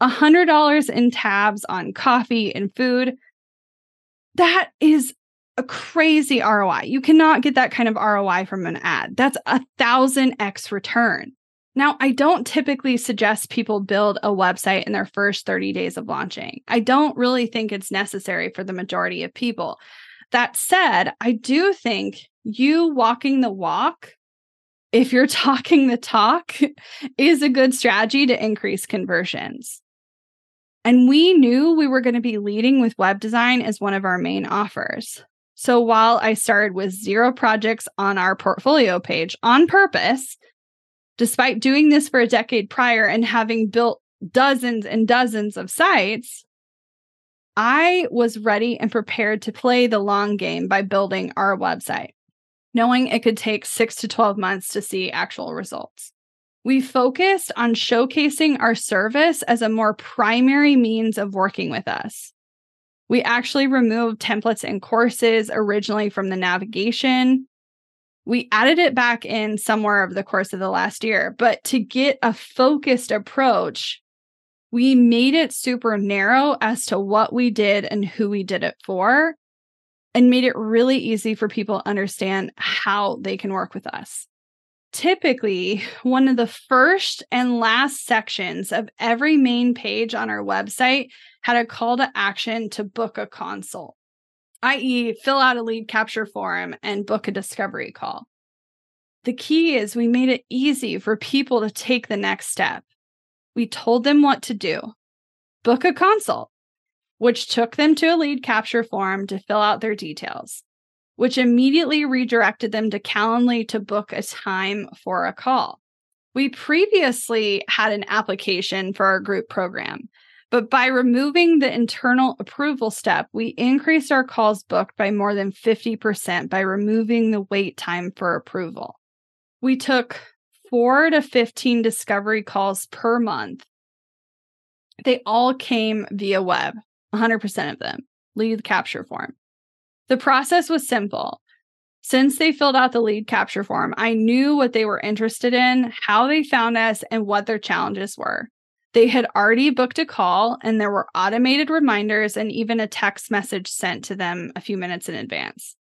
A hundred dollars in tabs on coffee and food. That is a crazy ROI. You cannot get that kind of ROI from an ad. That's a thousand X return. Now, I don't typically suggest people build a website in their first 30 days of launching. I don't really think it's necessary for the majority of people. That said, I do think you walking the walk, if you're talking the talk, is a good strategy to increase conversions. And we knew we were going to be leading with web design as one of our main offers. So while I started with zero projects on our portfolio page on purpose, despite doing this for a decade prior and having built dozens and dozens of sites, I was ready and prepared to play the long game by building our website knowing it could take six to 12 months to see actual results. We focused on showcasing our service as a more primary means of working with us. We actually removed templates and courses originally from the navigation. We added it back in somewhere over the course of the last year, but to get a focused approach, we made it super narrow as to what we did and who we did it for and made it really easy for people to understand how they can work with us. Typically, one of the first and last sections of every main page on our website had a call to action to book a consult, i.e., fill out a lead capture form and book a discovery call. The key is we made it easy for people to take the next step. We told them what to do book a consult which took them to a lead capture form to fill out their details, which immediately redirected them to Calendly to book a time for a call. We previously had an application for our group program, but by removing the internal approval step, we increased our calls booked by more than 50% by removing the wait time for approval. We took four to 15 discovery calls per month. They all came via web. 100% of them lead capture form. The process was simple. Since they filled out the lead capture form, I knew what they were interested in, how they found us, and what their challenges were. They had already booked a call, and there were automated reminders and even a text message sent to them a few minutes in advance.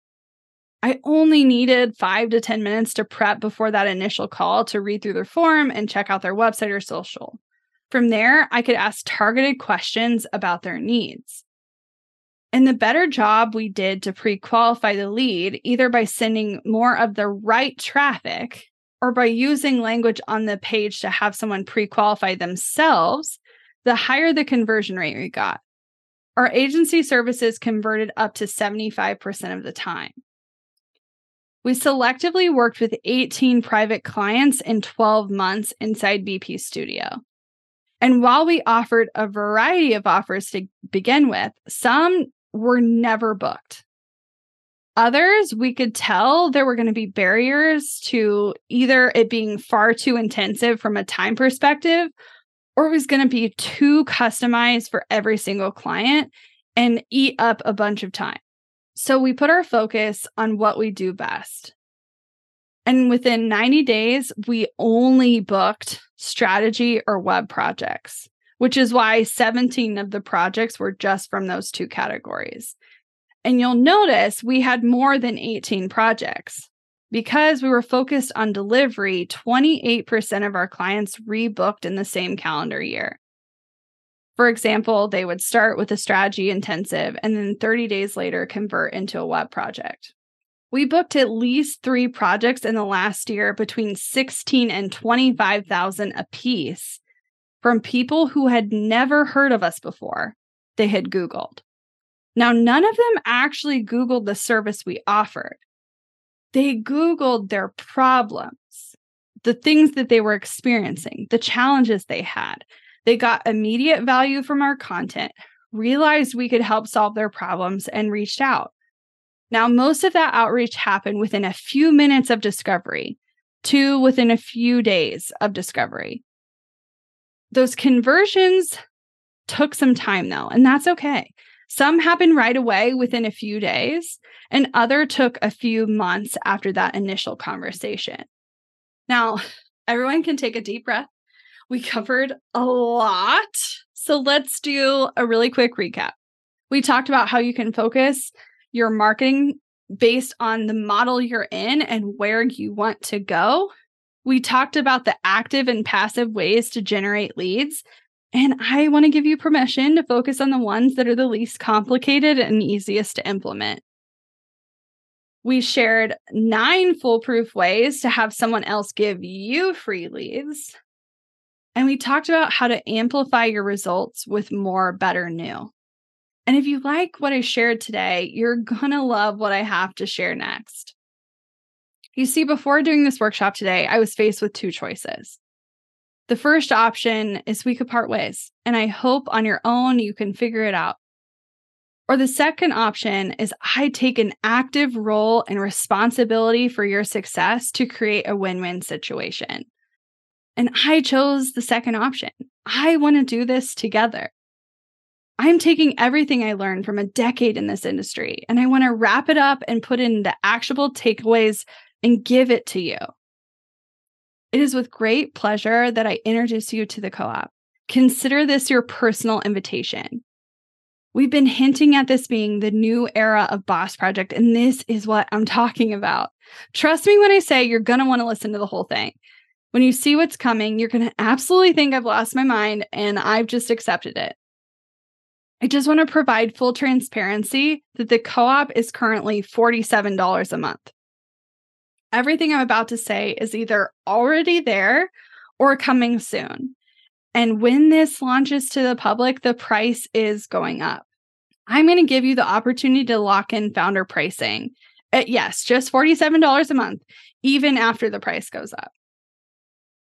I only needed five to 10 minutes to prep before that initial call to read through their form and check out their website or social. From there, I could ask targeted questions about their needs. And the better job we did to pre qualify the lead, either by sending more of the right traffic or by using language on the page to have someone pre qualify themselves, the higher the conversion rate we got. Our agency services converted up to 75% of the time. We selectively worked with 18 private clients in 12 months inside BP Studio. And while we offered a variety of offers to begin with, some were never booked. Others, we could tell there were going to be barriers to either it being far too intensive from a time perspective, or it was going to be too customized for every single client and eat up a bunch of time. So we put our focus on what we do best. And within 90 days, we only booked strategy or web projects, which is why 17 of the projects were just from those two categories. And you'll notice we had more than 18 projects. Because we were focused on delivery, 28% of our clients rebooked in the same calendar year. For example, they would start with a strategy intensive and then 30 days later convert into a web project. We booked at least three projects in the last year between 16 and 25,000 apiece from people who had never heard of us before. They had Googled. Now, none of them actually Googled the service we offered. They Googled their problems, the things that they were experiencing, the challenges they had, they got immediate value from our content, realized we could help solve their problems, and reached out. Now, most of that outreach happened within a few minutes of discovery to within a few days of discovery. Those conversions took some time though, and that's okay. Some happened right away within a few days, and other took a few months after that initial conversation. Now, everyone can take a deep breath we covered a lot. So let's do a really quick recap. We talked about how you can focus your marketing based on the model you're in and where you want to go. We talked about the active and passive ways to generate leads. And I want to give you permission to focus on the ones that are the least complicated and easiest to implement. We shared nine foolproof ways to have someone else give you free leads. And we talked about how to amplify your results with more, better, new. And if you like what I shared today, you're going to love what I have to share next. You see, before doing this workshop today, I was faced with two choices. The first option is we could part ways, and I hope on your own you can figure it out. Or the second option is I take an active role and responsibility for your success to create a win win situation. And I chose the second option. I want to do this together. I'm taking everything I learned from a decade in this industry and I want to wrap it up and put in the actionable takeaways and give it to you. It is with great pleasure that I introduce you to the co op. Consider this your personal invitation. We've been hinting at this being the new era of Boss Project, and this is what I'm talking about. Trust me when I say you're going to want to listen to the whole thing when you see what's coming, you're going to absolutely think I've lost my mind and I've just accepted it. I just want to provide full transparency that the co op is currently $47 a month. Everything I'm about to say is either already there or coming soon. And when this launches to the public, the price is going up. I'm going to give you the opportunity to lock in founder pricing. At, yes, just $47 a month, even after the price goes up.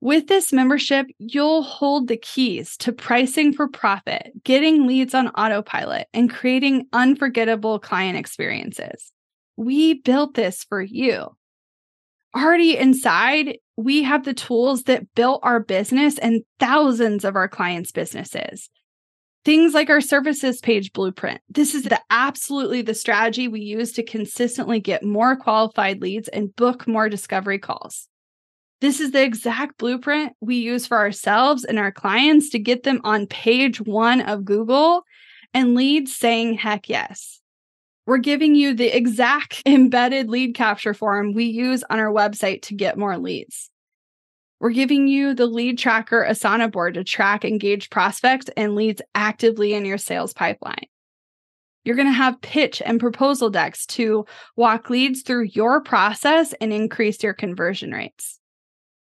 With this membership, you'll hold the keys to pricing for profit, getting leads on autopilot, and creating unforgettable client experiences. We built this for you. Already inside, we have the tools that built our business and thousands of our clients' businesses. Things like our services page blueprint. This is the absolutely the strategy we use to consistently get more qualified leads and book more discovery calls. This is the exact blueprint we use for ourselves and our clients to get them on page one of Google and leads saying heck yes. We're giving you the exact embedded lead capture form we use on our website to get more leads. We're giving you the lead tracker Asana board to track engaged prospects and leads actively in your sales pipeline. You're going to have pitch and proposal decks to walk leads through your process and increase your conversion rates.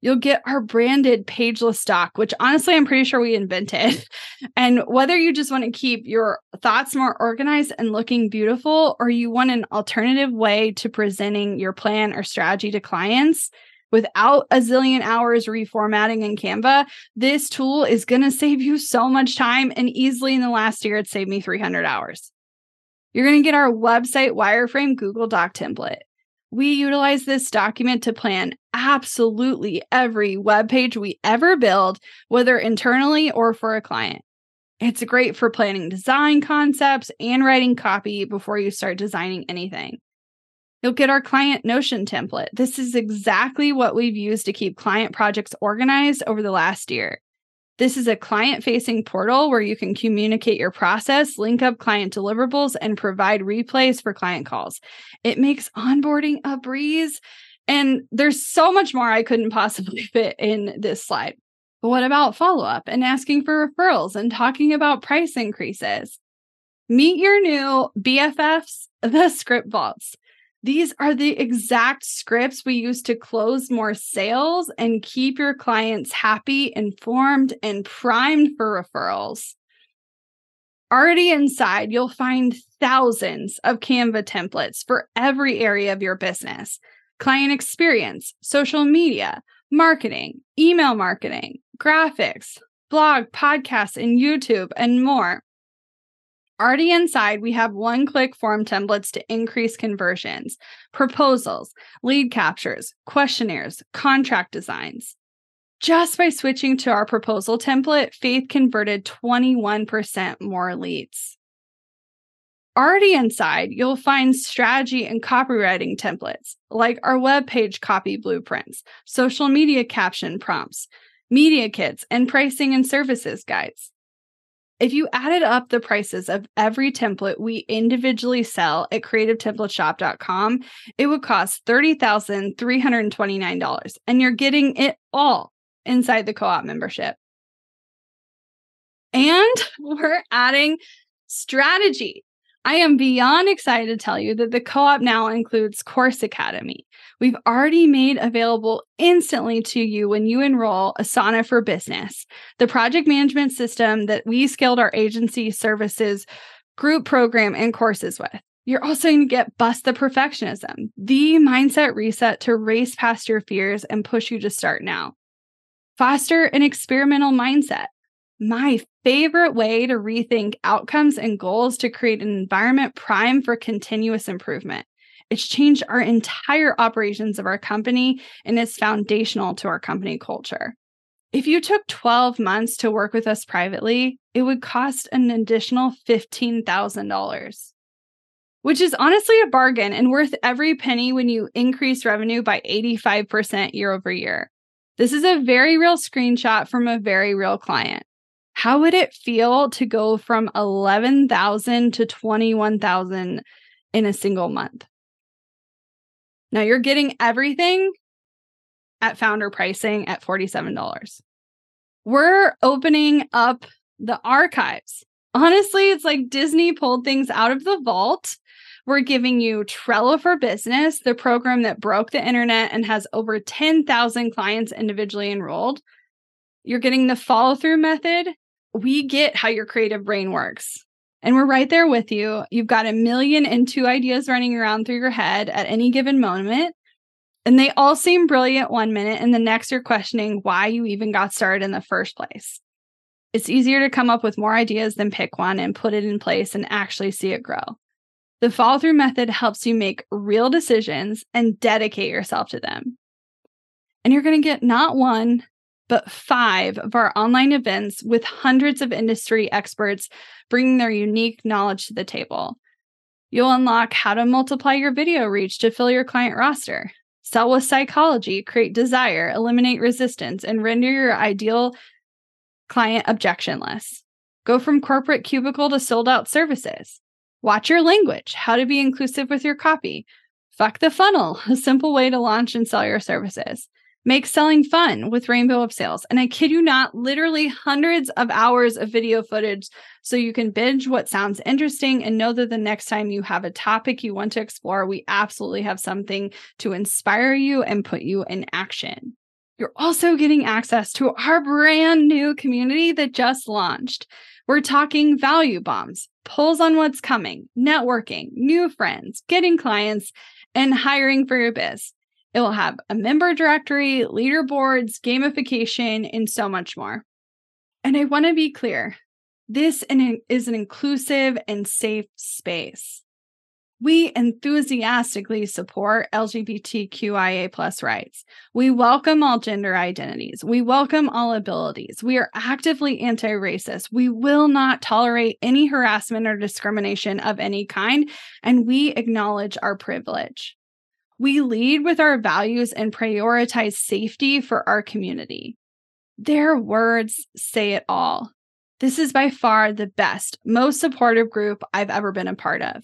You'll get our branded pageless stock, which honestly, I'm pretty sure we invented. And whether you just want to keep your thoughts more organized and looking beautiful, or you want an alternative way to presenting your plan or strategy to clients without a zillion hours reformatting in Canva, this tool is going to save you so much time. And easily in the last year, it saved me 300 hours. You're going to get our website wireframe Google Doc template. We utilize this document to plan absolutely every web page we ever build, whether internally or for a client. It's great for planning design concepts and writing copy before you start designing anything. You'll get our client Notion template. This is exactly what we've used to keep client projects organized over the last year. This is a client facing portal where you can communicate your process, link up client deliverables, and provide replays for client calls. It makes onboarding a breeze. And there's so much more I couldn't possibly fit in this slide. But what about follow up and asking for referrals and talking about price increases? Meet your new BFFs, the script vaults. These are the exact scripts we use to close more sales and keep your clients happy, informed, and primed for referrals. Already inside, you'll find thousands of Canva templates for every area of your business client experience, social media, marketing, email marketing, graphics, blog, podcasts, and YouTube, and more. Already inside, we have one click form templates to increase conversions, proposals, lead captures, questionnaires, contract designs. Just by switching to our proposal template, Faith converted 21% more leads. Already inside, you'll find strategy and copywriting templates like our web page copy blueprints, social media caption prompts, media kits, and pricing and services guides. If you added up the prices of every template we individually sell at creativetemplateshop.com, it would cost $30,329, and you're getting it all inside the co op membership. And we're adding strategy. I am beyond excited to tell you that the co op now includes Course Academy, we've already made available instantly to you when you enroll Asana for Business, the project management system that we scaled our agency services group program and courses with. You're also going to get Bust the Perfectionism, the mindset reset to race past your fears and push you to start now. Foster an experimental mindset. My favorite way to rethink outcomes and goals to create an environment prime for continuous improvement. It's changed our entire operations of our company and it's foundational to our company culture. If you took 12 months to work with us privately, it would cost an additional $15,000, which is honestly a bargain and worth every penny when you increase revenue by 85% year over year. This is a very real screenshot from a very real client. How would it feel to go from 11,000 to 21,000 in a single month? Now you're getting everything at founder pricing at $47. We're opening up the archives. Honestly, it's like Disney pulled things out of the vault. We're giving you Trello for Business, the program that broke the internet and has over 10,000 clients individually enrolled. You're getting the follow through method. We get how your creative brain works. And we're right there with you. You've got a million and two ideas running around through your head at any given moment. And they all seem brilliant one minute, and the next you're questioning why you even got started in the first place. It's easier to come up with more ideas than pick one and put it in place and actually see it grow. The follow through method helps you make real decisions and dedicate yourself to them. And you're going to get not one, but five of our online events with hundreds of industry experts bringing their unique knowledge to the table. You'll unlock how to multiply your video reach to fill your client roster, sell with psychology, create desire, eliminate resistance, and render your ideal client objectionless. Go from corporate cubicle to sold out services. Watch your language, how to be inclusive with your copy. Fuck the funnel, a simple way to launch and sell your services. Make selling fun with Rainbow of Sales. And I kid you not, literally hundreds of hours of video footage so you can binge what sounds interesting and know that the next time you have a topic you want to explore, we absolutely have something to inspire you and put you in action. You're also getting access to our brand new community that just launched. We're talking value bombs, pulls on what's coming, networking, new friends, getting clients, and hiring for your biz. It will have a member directory, leaderboards, gamification, and so much more. And I want to be clear this is an inclusive and safe space. We enthusiastically support LGBTQIA plus rights. We welcome all gender identities. We welcome all abilities. We are actively anti racist. We will not tolerate any harassment or discrimination of any kind, and we acknowledge our privilege. We lead with our values and prioritize safety for our community. Their words say it all. This is by far the best, most supportive group I've ever been a part of.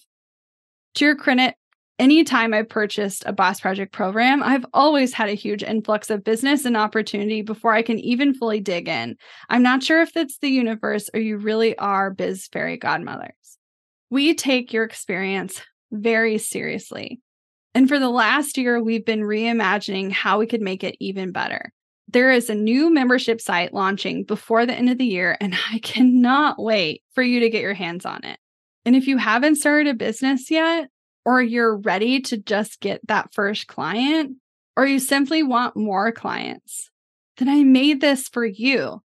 To your credit, anytime I've purchased a Boss Project program, I've always had a huge influx of business and opportunity before I can even fully dig in. I'm not sure if it's the universe or you really are biz fairy godmothers. We take your experience very seriously. And for the last year, we've been reimagining how we could make it even better. There is a new membership site launching before the end of the year, and I cannot wait for you to get your hands on it. And if you haven't started a business yet, or you're ready to just get that first client, or you simply want more clients, then I made this for you.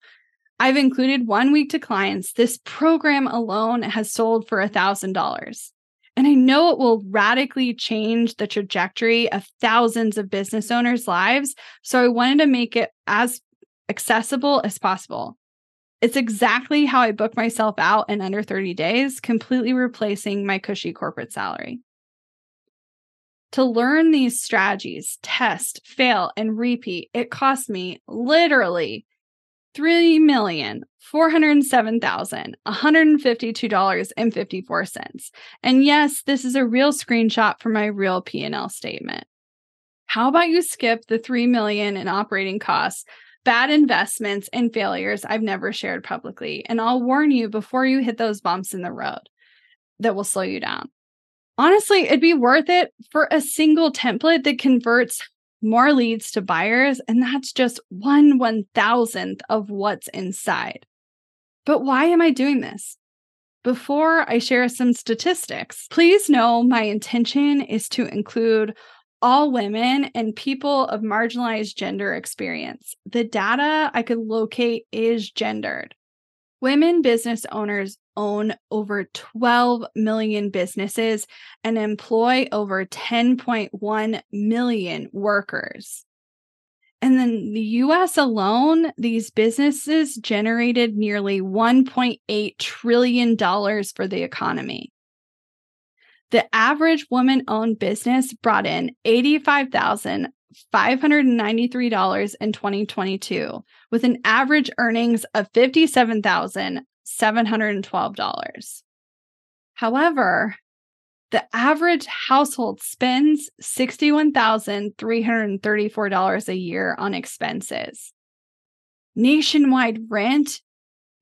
I've included one week to clients. This program alone has sold for $1,000. And I know it will radically change the trajectory of thousands of business owners' lives. So I wanted to make it as accessible as possible. It's exactly how I booked myself out in under 30 days, completely replacing my cushy corporate salary. To learn these strategies, test, fail, and repeat, it cost me literally $3,407,152.54. And yes, this is a real screenshot from my real P&L statement. How about you skip the 3 million in operating costs bad investments and failures I've never shared publicly. And I'll warn you before you hit those bumps in the road that will slow you down. Honestly, it'd be worth it for a single template that converts more leads to buyers. And that's just one one thousandth of what's inside. But why am I doing this? Before I share some statistics, please know my intention is to include all women and people of marginalized gender experience. The data I could locate is gendered. Women business owners own over 12 million businesses and employ over 10.1 million workers. And then the US alone, these businesses generated nearly $1.8 trillion for the economy. The average woman owned business brought in $85,593 in 2022, with an average earnings of $57,712. However, the average household spends $61,334 a year on expenses. Nationwide rent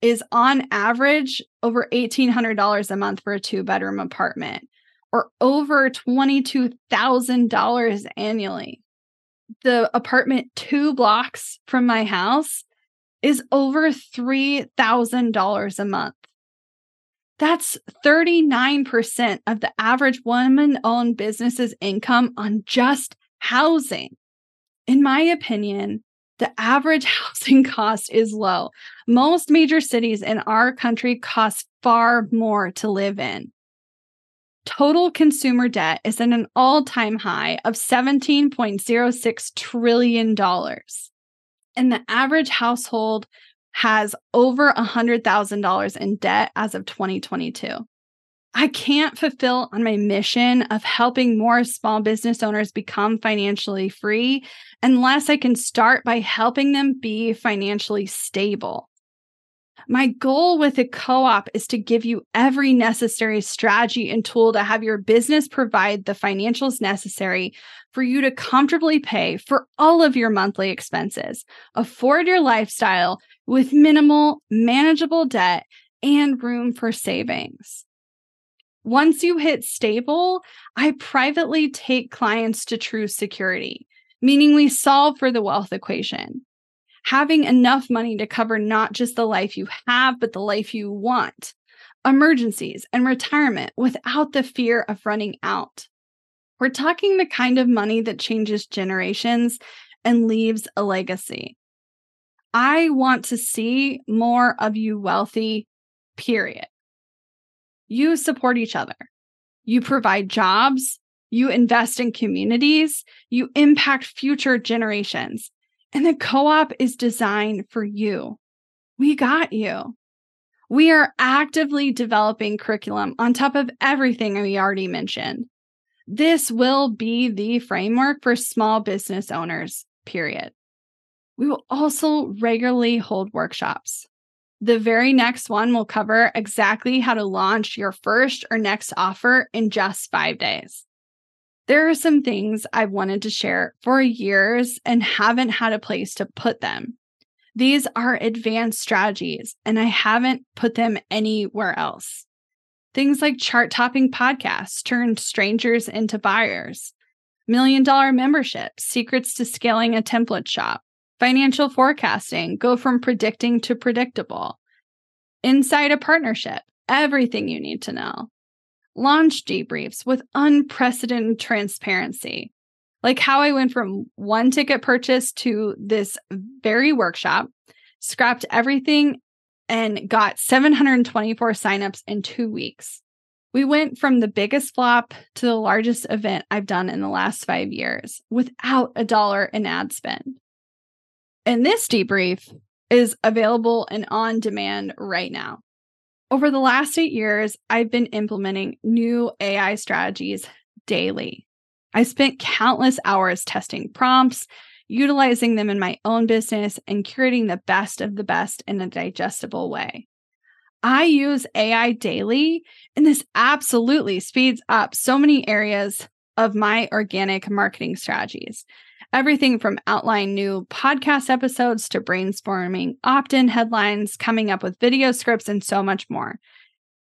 is on average over $1,800 a month for a two bedroom apartment or over $22,000 annually. The apartment two blocks from my house is over $3,000 a month. That's 39% of the average woman owned business's income on just housing. In my opinion, the average housing cost is low. Most major cities in our country cost far more to live in. Total consumer debt is at an all time high of $17.06 trillion. And the average household has over $100,000 in debt as of 2022. I can't fulfill on my mission of helping more small business owners become financially free unless I can start by helping them be financially stable. My goal with a co op is to give you every necessary strategy and tool to have your business provide the financials necessary for you to comfortably pay for all of your monthly expenses, afford your lifestyle with minimal, manageable debt, and room for savings. Once you hit stable, I privately take clients to true security meaning we solve for the wealth equation. Having enough money to cover not just the life you have, but the life you want, emergencies, and retirement without the fear of running out. We're talking the kind of money that changes generations and leaves a legacy. I want to see more of you wealthy, period. You support each other. You provide jobs. You invest in communities. You impact future generations. And the co op is designed for you. We got you. We are actively developing curriculum on top of everything we already mentioned. This will be the framework for small business owners, period. We will also regularly hold workshops. The very next one will cover exactly how to launch your first or next offer in just five days. There are some things I've wanted to share for years and haven't had a place to put them. These are advanced strategies, and I haven't put them anywhere else. Things like chart topping podcasts turned strangers into buyers, million dollar memberships, secrets to scaling a template shop, Financial forecasting, go from predicting to predictable. Inside a partnership, everything you need to know. Launch debriefs with unprecedented transparency, like how I went from one ticket purchase to this very workshop, scrapped everything, and got 724 signups in two weeks. We went from the biggest flop to the largest event I've done in the last five years without a dollar in ad spend. And this debrief is available and on demand right now. Over the last eight years, I've been implementing new AI strategies daily. I spent countless hours testing prompts, utilizing them in my own business, and curating the best of the best in a digestible way. I use AI daily, and this absolutely speeds up so many areas of my organic marketing strategies everything from outline new podcast episodes to brainstorming opt in headlines, coming up with video scripts, and so much more.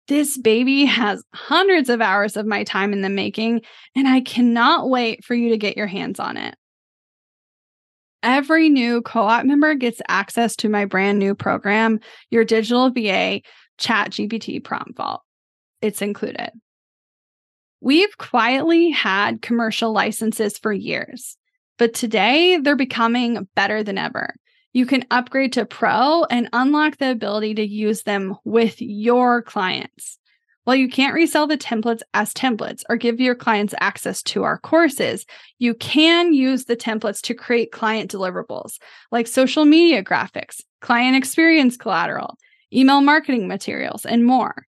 This baby has hundreds of hours of my time in the making, and I cannot wait for you to get your hands on it. Every new co op member gets access to my brand new program, your digital VA Chat GPT Prompt Vault. It's included. We've quietly had commercial licenses for years. But today, they're becoming better than ever. You can upgrade to Pro and unlock the ability to use them with your clients. While you can't resell the templates as templates or give your clients access to our courses, you can use the templates to create client deliverables like social media graphics, client experience collateral, email marketing materials, and more.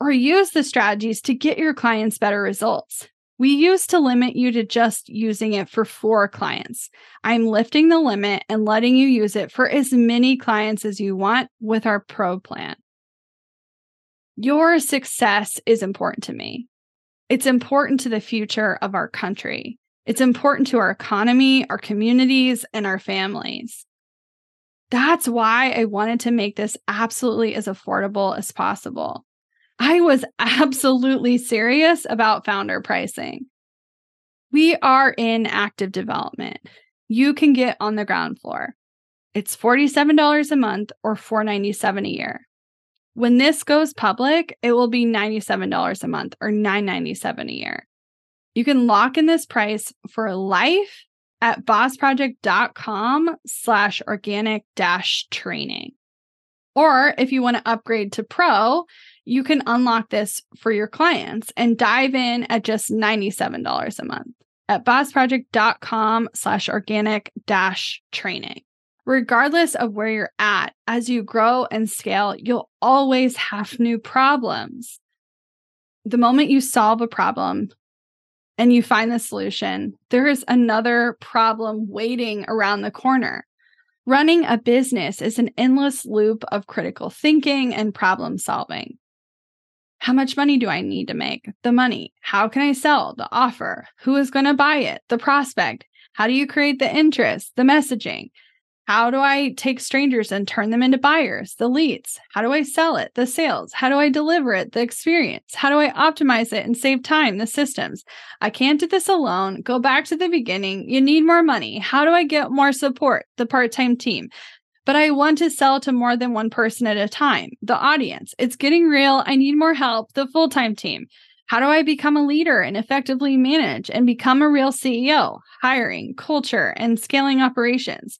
Or use the strategies to get your clients better results. We used to limit you to just using it for four clients. I'm lifting the limit and letting you use it for as many clients as you want with our pro plan. Your success is important to me. It's important to the future of our country. It's important to our economy, our communities, and our families. That's why I wanted to make this absolutely as affordable as possible. I was absolutely serious about founder pricing. We are in active development. You can get on the ground floor. It's $47 a month or 497 a year. When this goes public, it will be $97 a month or 997 a year. You can lock in this price for life at bossproject.com slash organic dash training. Or if you want to upgrade to pro, you can unlock this for your clients and dive in at just $97 a month at bossproject.com slash organic dash training. Regardless of where you're at, as you grow and scale, you'll always have new problems. The moment you solve a problem and you find the solution, there is another problem waiting around the corner. Running a business is an endless loop of critical thinking and problem solving. How much money do I need to make? The money. How can I sell? The offer. Who is going to buy it? The prospect. How do you create the interest? The messaging. How do I take strangers and turn them into buyers? The leads. How do I sell it? The sales. How do I deliver it? The experience. How do I optimize it and save time? The systems. I can't do this alone. Go back to the beginning. You need more money. How do I get more support? The part time team. But I want to sell to more than one person at a time. The audience. It's getting real. I need more help. The full time team. How do I become a leader and effectively manage and become a real CEO? Hiring, culture, and scaling operations.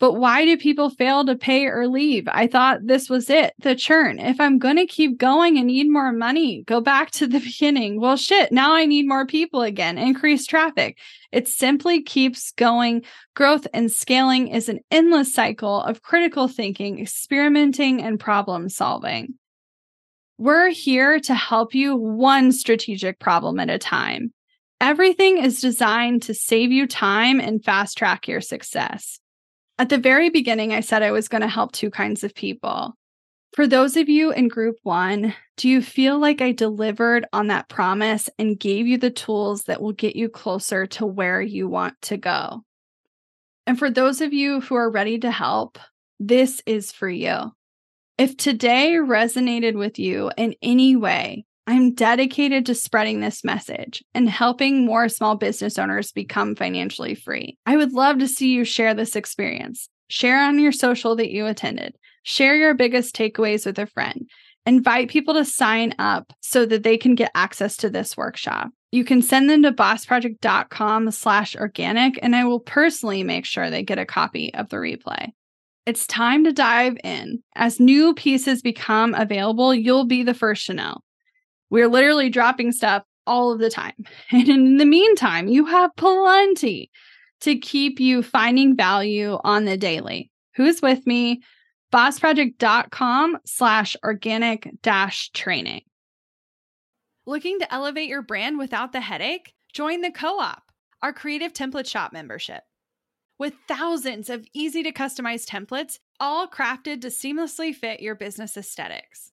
But why do people fail to pay or leave? I thought this was it, the churn. If I'm going to keep going and need more money, go back to the beginning. Well, shit, now I need more people again, increase traffic. It simply keeps going. Growth and scaling is an endless cycle of critical thinking, experimenting, and problem solving. We're here to help you one strategic problem at a time. Everything is designed to save you time and fast track your success. At the very beginning, I said I was going to help two kinds of people. For those of you in group one, do you feel like I delivered on that promise and gave you the tools that will get you closer to where you want to go? And for those of you who are ready to help, this is for you. If today resonated with you in any way, I'm dedicated to spreading this message and helping more small business owners become financially free. I would love to see you share this experience. Share on your social that you attended. Share your biggest takeaways with a friend. Invite people to sign up so that they can get access to this workshop. You can send them to bossproject.com slash organic, and I will personally make sure they get a copy of the replay. It's time to dive in. As new pieces become available, you'll be the first to know. We're literally dropping stuff all of the time. And in the meantime, you have plenty to keep you finding value on the daily. Who's with me? bossproject.com slash organic dash training. Looking to elevate your brand without the headache? Join the co-op, our creative template shop membership. With thousands of easy to customize templates, all crafted to seamlessly fit your business aesthetics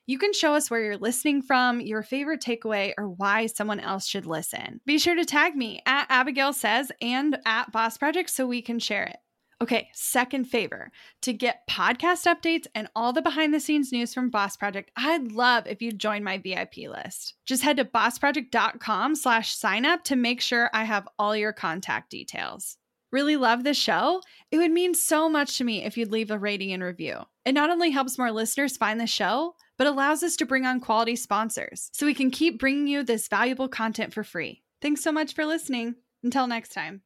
You can show us where you're listening from, your favorite takeaway, or why someone else should listen. Be sure to tag me at Abigail Says and at Boss Project so we can share it. Okay, second favor to get podcast updates and all the behind the scenes news from Boss Project, I'd love if you join my VIP list. Just head to bossproject.com slash sign up to make sure I have all your contact details. Really love the show? It would mean so much to me if you'd leave a rating and review. It not only helps more listeners find the show, but allows us to bring on quality sponsors so we can keep bringing you this valuable content for free. Thanks so much for listening. Until next time.